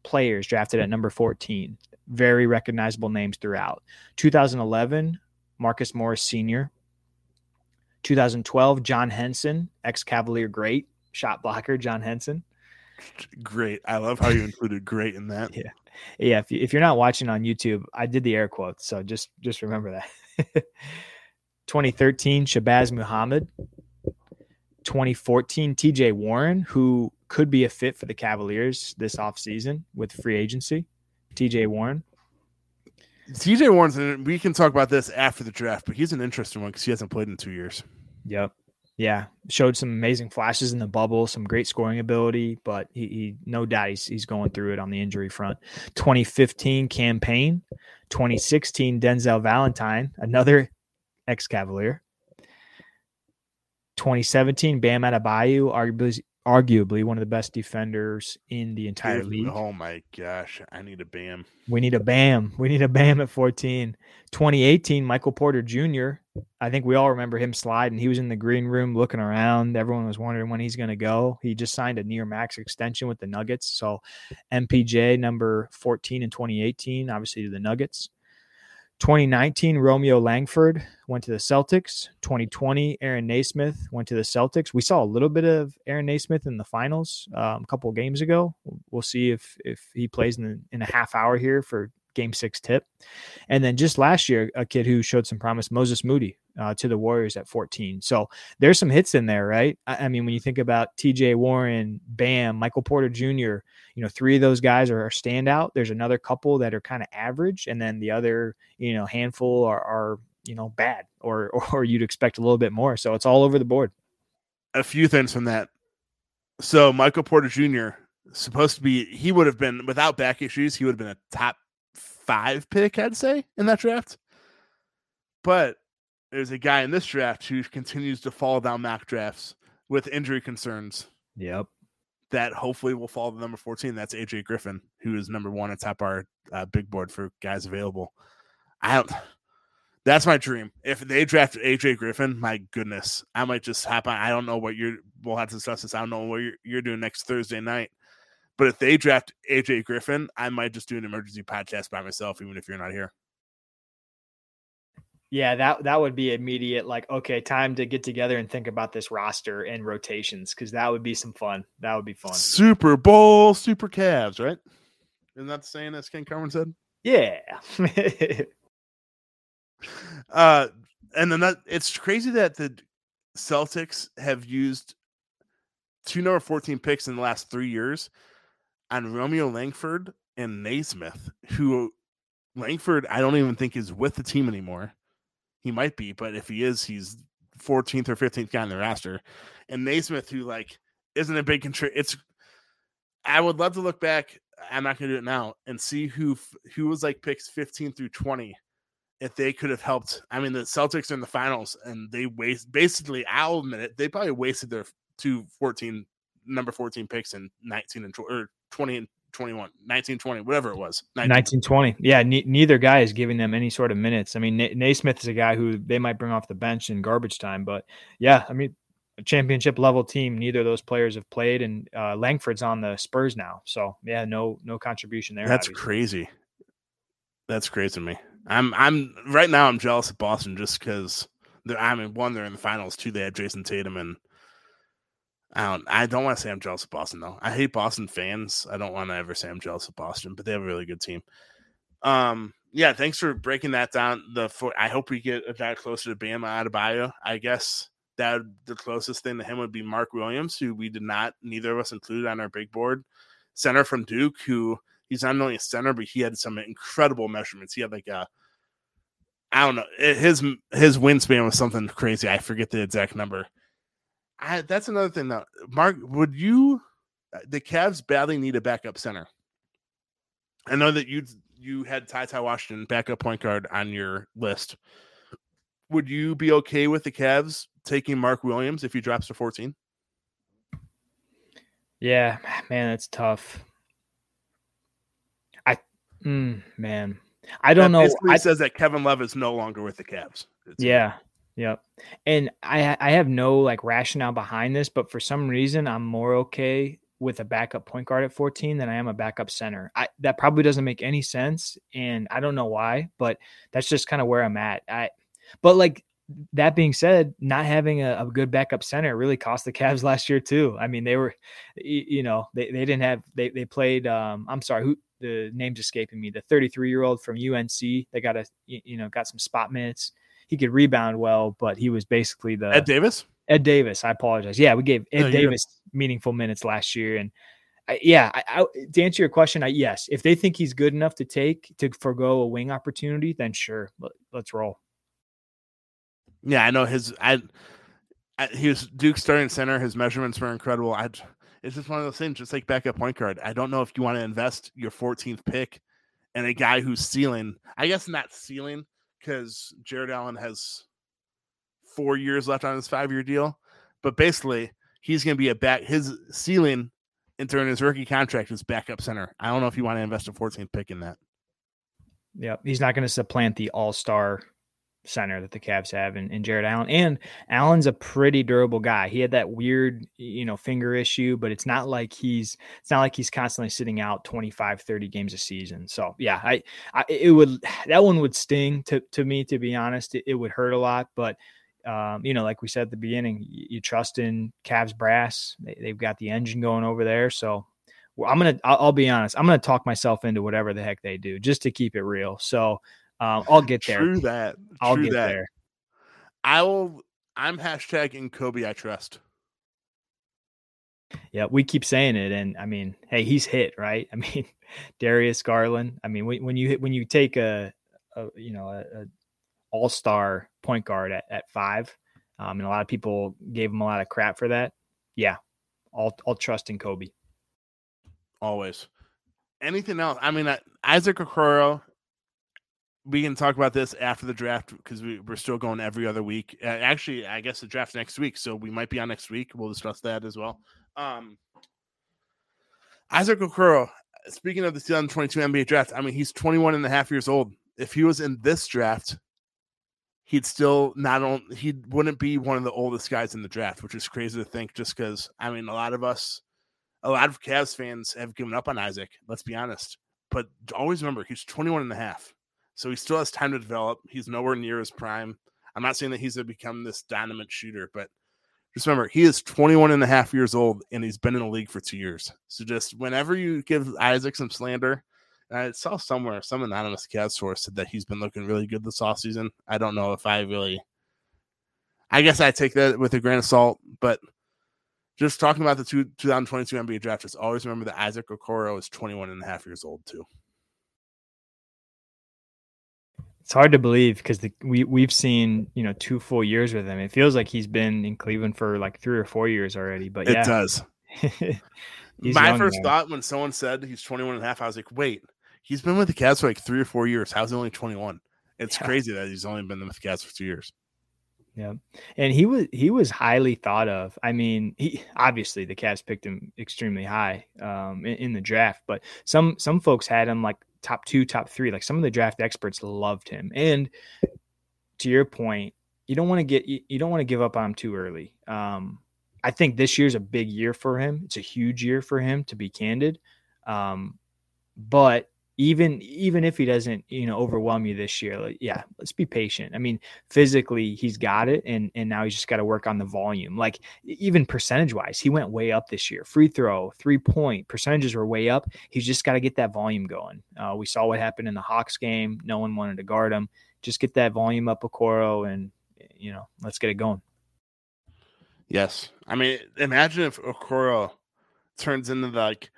players drafted at number 14. Very recognizable names throughout. 2011, Marcus Morris Sr. 2012, John Henson, ex Cavalier great shot blocker, John Henson. Great. I love how you included great in that. Yeah. Yeah, if, you, if you're not watching on YouTube, I did the air quotes, so just just remember that. 2013, Shabazz Muhammad. 2014, TJ Warren, who could be a fit for the Cavaliers this offseason with free agency. TJ Warren. TJ Warren's, we can talk about this after the draft, but he's an interesting one because he hasn't played in two years. Yep. Yeah, showed some amazing flashes in the bubble, some great scoring ability, but he, he no doubt he's, he's going through it on the injury front. 2015 Cam Payne, 2016 Denzel Valentine, another ex Cavalier. 2017 Bam Adebayo, arguably arguably one of the best defenders in the entire Give- league. Oh my gosh. I need a BAM. We need a Bam. We need a Bam at 14. 2018, Michael Porter Jr. I think we all remember him sliding. He was in the green room looking around. Everyone was wondering when he's going to go. He just signed a near max extension with the Nuggets. So MPJ number 14 in 2018, obviously to the Nuggets. 2019, Romeo Langford went to the Celtics. 2020, Aaron Nesmith went to the Celtics. We saw a little bit of Aaron Nesmith in the finals um, a couple games ago. We'll see if if he plays in, in a half hour here for game six tip. And then just last year, a kid who showed some promise, Moses Moody, uh, to the Warriors at 14. So there's some hits in there, right? I, I, mean, when you think about TJ Warren, Bam, Michael Porter Jr., you know, three of those guys are, are standout. There's another couple that are kind of average, and then the other, you know, handful are, are you know bad, or or you'd expect a little bit more. So it's all over the board. A few things from that. So Michael Porter Jr. supposed to be he would have been without back issues he would have been a top five pick I'd say in that draft. But there's a guy in this draft who continues to fall down mock drafts with injury concerns. Yep. That hopefully will fall to number 14. That's AJ Griffin, who is number one atop our uh, big board for guys available. I don't. That's my dream. If they draft AJ Griffin, my goodness, I might just happen. I don't know what you're. We'll have to discuss this. I don't know what you're, you're doing next Thursday night. But if they draft AJ Griffin, I might just do an emergency podcast by myself, even if you're not here. Yeah, that that would be immediate. Like, okay, time to get together and think about this roster and rotations because that would be some fun. That would be fun. Super Bowl, Super Cavs, right? Isn't that the saying as Ken Carman said? Yeah. uh, and then that it's crazy that the Celtics have used two number fourteen picks in the last three years on Romeo Langford and Nesmith, who Langford I don't even think is with the team anymore. He might be, but if he is, he's 14th or 15th guy on the roster. And Nesmith, who like isn't a big contributor, it's. I would love to look back. I'm not going to do it now and see who who was like picks 15 through 20 if they could have helped. I mean, the Celtics are in the finals and they waste basically. I'll admit it. They probably wasted their two 14 number 14 picks in 19 and or 20 and 21, 19, 20, whatever it was. 19, 20. Yeah, ne- neither guy is giving them any sort of minutes. I mean, N- Nesmith is a guy who they might bring off the bench in garbage time, but yeah, I mean, a championship level team. Neither of those players have played, and uh, Langford's on the Spurs now. So yeah, no no contribution there. That's obviously. crazy. That's crazy to me. I'm I'm right now. I'm jealous of Boston just because I mean, one, they're in the finals. Two, they have Jayson Tatum and I don't. I don't want to say I'm jealous of Boston though. I hate Boston fans. I don't want to ever say I'm jealous of Boston, but they have a really good team. Um. Yeah. Thanks for breaking that down. The for, I hope we get a guy closer to Bama Adebayo. I guess that the closest thing to him would be Mark Williams, who we did not neither of us included on our big board. Center from Duke, who he's not only a center, but he had some incredible measurements. He had like a I don't know his his wingspan was something crazy. I forget the exact number I, that's another thing though. Mark, would you uh, the Cavs badly need a backup center? I know that you you had TyTy Washington backup point guard on your list. Would you be okay with the Cavs taking Mark Williams if he drops to 14? Yeah, man, it's tough. I mm, man, I don't that know. I says that Kevin Love is no longer with the Cavs. It's yeah, Yep. And I I have no like rationale behind this, but for some reason I'm more okay with a backup point guard at 14 than I am a backup center. I that probably doesn't make any sense and I don't know why, but that's just kind of where I'm at. I but like that being said, not having a, a, good backup center really cost the Cavs last year too. I mean, they were, you know, they, they didn't have they they played. Um, I'm sorry, who the name's escaping me. The 33 year old from UNC. They got a you know got some spot minutes he could rebound well, but he was basically the Ed Davis. Ed Davis. I apologize. Yeah, we gave Ed no, Davis meaningful minutes last year, and I, yeah, I, I, to answer your question, I, yes, if they think he's good enough to take to forego a wing opportunity, then sure, let, us roll. Yeah, I know his. I, he was Duke starting center. His measurements were incredible. I, it's just one of those things, just like backup point guard. I don't know if you want to invest your 14th pick in a guy who's ceiling. I guess not ceiling because Jarrett Allen has four years left on his five year deal. But basically, he's going to be a back. His ceiling during his rookie contract is backup center. I don't know if you want to invest a 14th pick in that. Yeah, he's not going to supplant the all star center that the Cavs have in Jarrett Allen. And Allen's a pretty durable guy. He had that weird, you know, finger issue, but it's not like he's it's not like he's constantly sitting out 25, 30 games a season. So yeah, I, I it would that one would sting to to me, to be honest. It, it would hurt a lot, but um, you know, like we said at the beginning, you, you trust in Cavs brass. They, they've got the engine going over there. So I'm gonna. I'll, I'll, be honest. I'm gonna talk myself into whatever the heck they do just to keep it real. So um, I'll get there. True that. I'll True get that. there. I will. I'm hashtagging Koby. I trust. Yeah, we keep saying it, and I mean, hey, he's hit right. I mean, Darius Garland. I mean, when, you when you take a, a you know a, a all star point guard at, at five, um, and a lot of people gave him a lot of crap for that. Yeah, I'll I'll trust in Koby. Always. Anything else? I mean, Isaac Okoro. We can talk about this after the draft because we, we're still going every other week. Uh, actually, I guess the draft next week, so we might be on next week. We'll discuss that as well. Um, Isaac Okoro, speaking of the 2022 NBA draft, I mean, he's 21 and a half years old. If he was in this draft, he'd still not on he wouldn't be one of the oldest guys in the draft, which is crazy to think just because I mean a lot of us a lot of Cavs fans have given up on Isaac, let's be honest. But always remember he's 21 and a half. So he still has time to develop. He's nowhere near his prime. I'm not saying that he's going to become this dynamite shooter, but just remember he is 21 and a half years old and he's been in the league for two years. So just whenever you give Isaac some slander, I saw somewhere some anonymous cat source said that he's been looking really good this offseason. I don't know if I really I guess I take that with a grain of salt, but just talking about the two, 2022 NBA draft, just always remember that Isaac Okoro is 21 and a half years old too. It's hard to believe because we we've seen you know two full years with him. It feels like he's been in Cleveland for like three or four years already. But yeah. it does. My first thought when someone said he's 21 and a half, I was like, wait, he's been with the Cavs for like three or four years. How's he only 21? It's yeah. crazy that he's only been with the Cavs for two years. Yeah. And he was he was highly thought of. I mean, he obviously the Cavs picked him extremely high um, in, in, the draft, but some some folks had him like top two, top three. Like some of the draft experts loved him. And to your point, you don't want to get you, you don't want to give up on him too early. Um, I think this year's a big year for him. It's a huge year for him, to be candid. Um, but even even if he doesn't you know overwhelm you this year like, yeah let's be patient. I mean physically he's got it and and now he's just got to work on the volume. Like even percentage wise he went way up this year. Free throw three point percentages were way up. He's just got to get that volume going. Uh, we saw what happened in the hawks game. No one wanted to guard him. Just get that volume up Okoro and you know let's get it going. Yes. I mean imagine if Okoro turns into like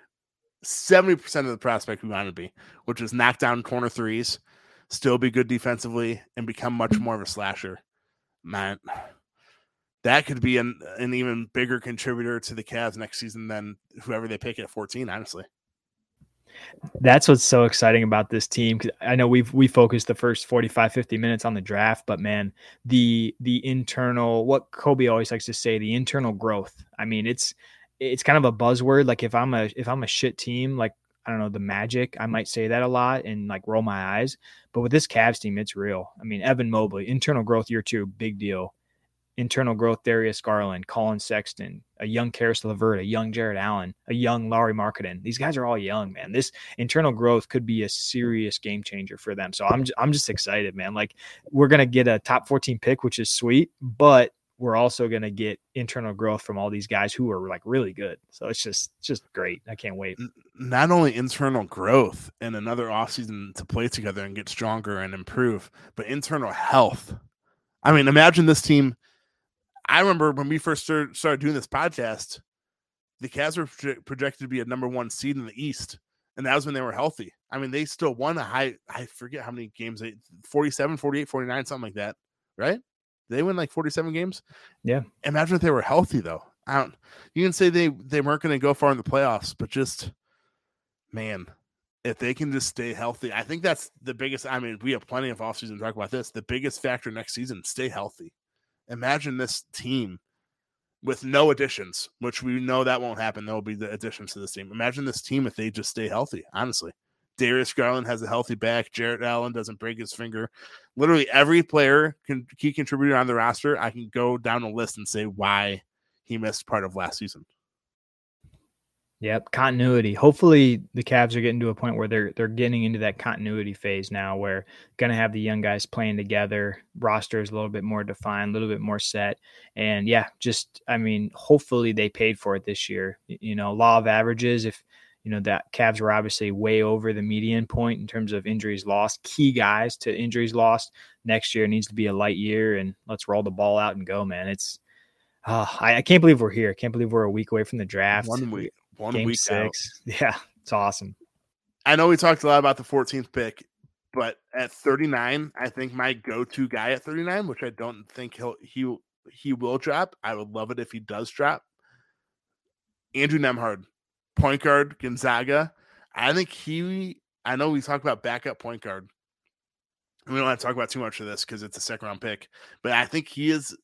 70% of the prospect we want to be, which is knock down corner threes, still be good defensively, and become much more of a slasher. Man, that could be an, an even bigger contributor to the Cavs next season than whoever they pick at 14, honestly. That's what's so exciting about this team. Cause I know we've we focused the first 45, 50 minutes on the draft, but man, the the internal what Koby always likes to say, the internal growth. I mean, it's it's kind of a buzzword. Like if I'm a if I'm a shit team, like I don't know the Magic, I might say that a lot and like roll my eyes. But with this Cavs team, it's real. I mean, Evan Mobley, internal growth year two, big deal. Internal growth, Darius Garland, Collin Sexton, a young Caris LeVert, a young Jarrett Allen, a young Lauri Markkanen. These guys are all young, man. This internal growth could be a serious game changer for them. So I'm I'm just excited, man. Like we're gonna get a top 14 pick, which is sweet, but we're also going to get internal growth from all these guys who are like really good. So it's just just great. I can't wait. Not only internal growth and another offseason to play together and get stronger and improve, but internal health. I mean, imagine this team. I remember when we first started, doing this podcast, the Cavs were projected to be a number one seed in the East. And that was when they were healthy. I mean, they still won a high, I forget how many games, they 47, 48, 49, something like that, right? They win like 47 games? Yeah. Imagine if they were healthy though. I don't you can say they they weren't going to go far in the playoffs, but just man, if they can just stay healthy, I think that's the biggest. I mean, we have plenty of offseason to talk about this. The biggest factor next season, stay healthy. Imagine this team with no additions, which we know that won't happen. There will be the additions to this team. Imagine this team if they just stay healthy, honestly. Darius Garland has a healthy back. Jarrett Allen doesn't break his finger. Literally every player, can, key contributor on the roster, I can go down a list and say why he missed part of last season. Yep, continuity. Hopefully, the Cavs are getting to a point where they're they're getting into that continuity phase now, where to have the young guys playing together. Roster is a little bit more defined, a little bit more set, and yeah, just I mean, hopefully they paid for it this year. You know, law of averages. If you know that Cavs were obviously way over the median point in terms of injuries lost. Key guys to injuries lost next year needs to be a light year, and let's roll the ball out and go, man. It's uh, I, I, can't believe we're here. I can't believe we're a week away from the draft. One week, one Game week six. Out. Yeah, it's awesome. I know we talked a lot about the 14th pick, but at 39, I think my go-to guy at 39, which I don't think he'll he he will drop. I would love it if he does drop. Andrew Nembhard, point guard, Gonzaga. I think he. I know we talk about backup point guard. We don't have to talk about too much of this because it's a second round pick, but I think he is.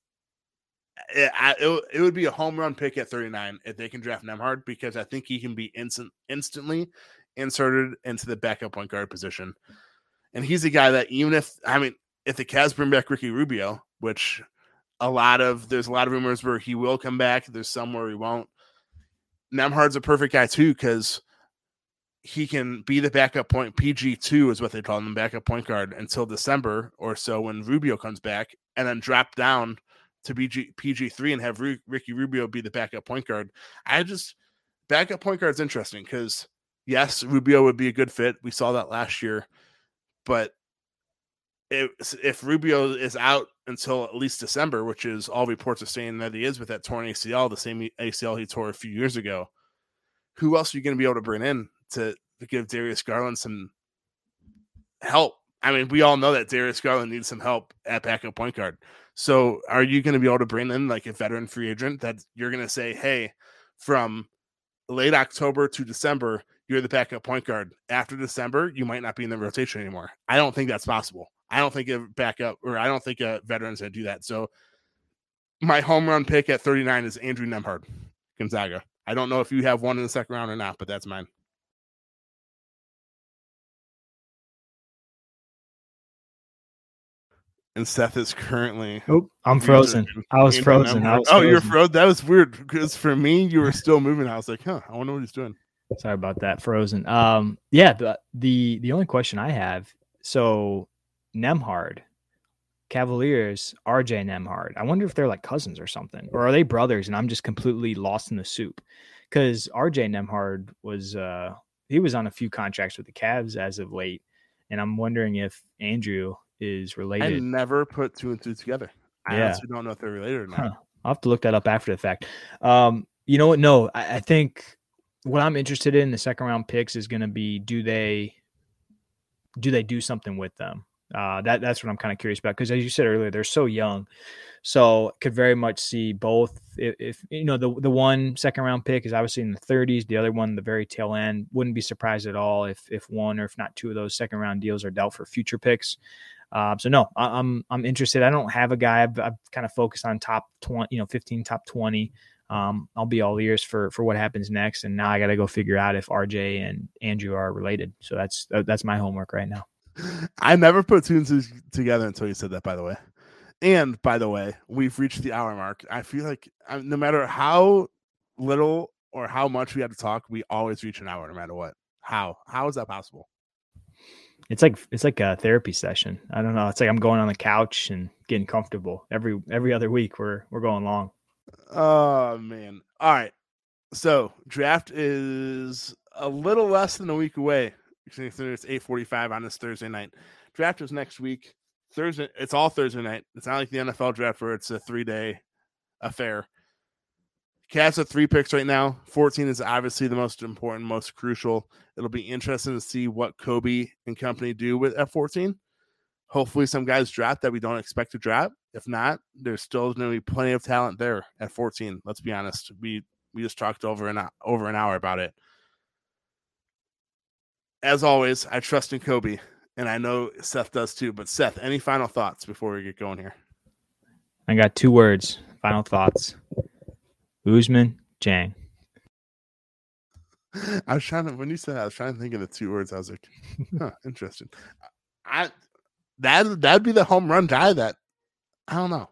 Eh, it, it, it, would be a home run pick at 39 if they can draft Nembhard because I think he can be instant instantly inserted into the backup point guard position. And he's a guy that even if I mean if the Cavs bring back Ricky Rubio, which a lot of there's a lot of rumors where he will come back, there's some where he won't. Nembhard's a perfect guy too because he can be the backup point. PG two is what they call him, backup point guard until December or so when Rubio comes back, and then drop down to PG PG three and have Ru- Ricky Rubio be the backup point guard. I just backup point guard is interesting because yes, Rubio would be a good fit. We saw that last year, but if if Rubio is out until at least December, which is all reports are saying that he is with that torn ACL, the same ACL he tore a few years ago, who else are you going to be able to bring in to, to give Darius Garland some help? I mean, we all know that Darius Garland needs some help at backup point guard. So, are you going to be able to bring in like a veteran free agent that you're going to say, hey, from late October to December, you're the backup point guard. After December, you might not be in the rotation anymore. I don't think that's possible. I don't think a backup or I don't think a veteran's gonna do that. So my home run pick at 39 is Andrew Nembhard, Gonzaga. I don't know if you have one in the second round or not, but that's mine. And Seth is currently. Oh, I'm frozen. I was frozen. I was oh, you're frozen. That was weird because for me, you were still moving. I was like, huh, I wonder what he's doing. Sorry about that. Frozen. Um, yeah. The the the only question I have. So Nembhard, Cavaliers, RJ Nembhard. I wonder if they're like cousins or something, or are they brothers? And I'm just completely lost in the soup because RJ Nembhard was uh he was on a few contracts with the Cavs as of late, and I'm wondering if Andrew is related. I never put two and two together. I yeah. honestly don't know if they're related or not. Huh. I'll have to look that up after the fact. Um, you know what? No, I, I think what I'm interested in the second round picks is going to be do they do they do something with them? Uh, that that's what I'm kind of curious about because as you said earlier, they're so young, so could very much see both. If, if, you know the the one second round pick is obviously in the 30s, the other one the very tail end. Wouldn't be surprised at all if if one or if not two of those second round deals are dealt for future picks. Uh, so no, I, am I'm, I'm interested. I don't have a guy. I've, I've kind of focused on top 20, you know, 15, top 20. Um, I'll be all ears for for what happens next. And now I got to go figure out if RJ and Andrew are related. So that's that's my homework right now. I never put two and two together until you said that, by the way. And by the way, we've reached the hour mark. I feel like no matter how little or how much we had to talk, we always reach an hour no matter what. How? How is that possible? It's like it's like a therapy session. I don't know. It's like I'm going on the couch and getting comfortable. Every every other week we're we're going long. Oh man. All right. So draft is a little less than a week away. It's eight forty-five on this Thursday night. Draft is next week. Thursday. It's all Thursday night. It's not like the NFL draft where it's a three-day affair. Cavs have three picks right now. 14 is obviously the most important, most crucial. It'll be interesting to see what Koby and company do with F14. Hopefully, some guys drop that we don't expect to drop. If not, there's still going to be plenty of talent there at 14. Let's be honest. We we just talked over an over an hour about it as always, I trust in Koby, and I know Seth does too. But Seth, any final thoughts before we get going here? I got two words. Final thoughts. Ousmane Dieng. I was trying to when you said I was trying to think of the two words. I was like, huh, interesting. I that that'd be the home run guy that I don't know.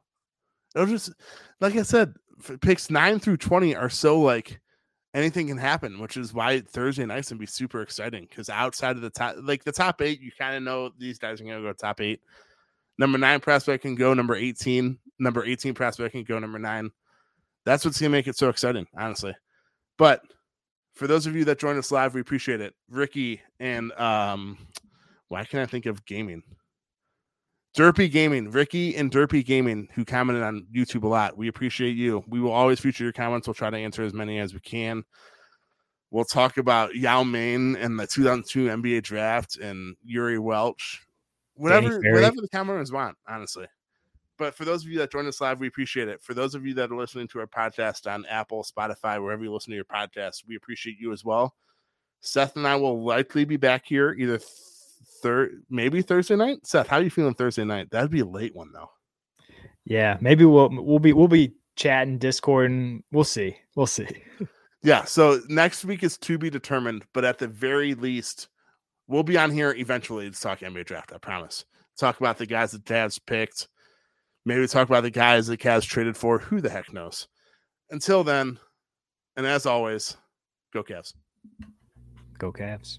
It'll just like I said, picks nine through twenty are so like anything can happen, which is why Thursday nights can be super exciting. Because outside of the top, like the top eight, you kind of know these guys are going to go top eight. Number nine prospect can go number 18. Number 18 prospect can go number nine. That's what's going to make it so exciting, honestly. But For those of you that joined us live, we appreciate it. Ricky and um, why can't I think of gaming? Derpy Gaming, Ricky and Derpy Gaming, who commented on YouTube a lot. We appreciate you. We will always feature your comments. We'll try to answer as many as we can. We'll talk about Yao Ming and the 2002 NBA draft and Jiri Welsch, whatever, whatever the commenters want, honestly. But for those of you that joined us live, we appreciate it. For those of you that are listening to our podcast on Apple, Spotify, wherever you listen to your podcast, we appreciate you as well. Seth and I will likely be back here either third, maybe Thursday night. Seth, how are you feeling Thursday night? That'd be a late one though. Yeah, maybe we'll we'll be we'll be chatting Discord and we'll see. We'll see. Yeah, so next week is to be determined, but at the very least, we'll be on here eventually to talk NBA draft. I promise. Talk about the guys that Cavs picked. Maybe talk about the guys that Cavs traded for. Who the heck knows? Until then, and as always, go Cavs. Go Cavs.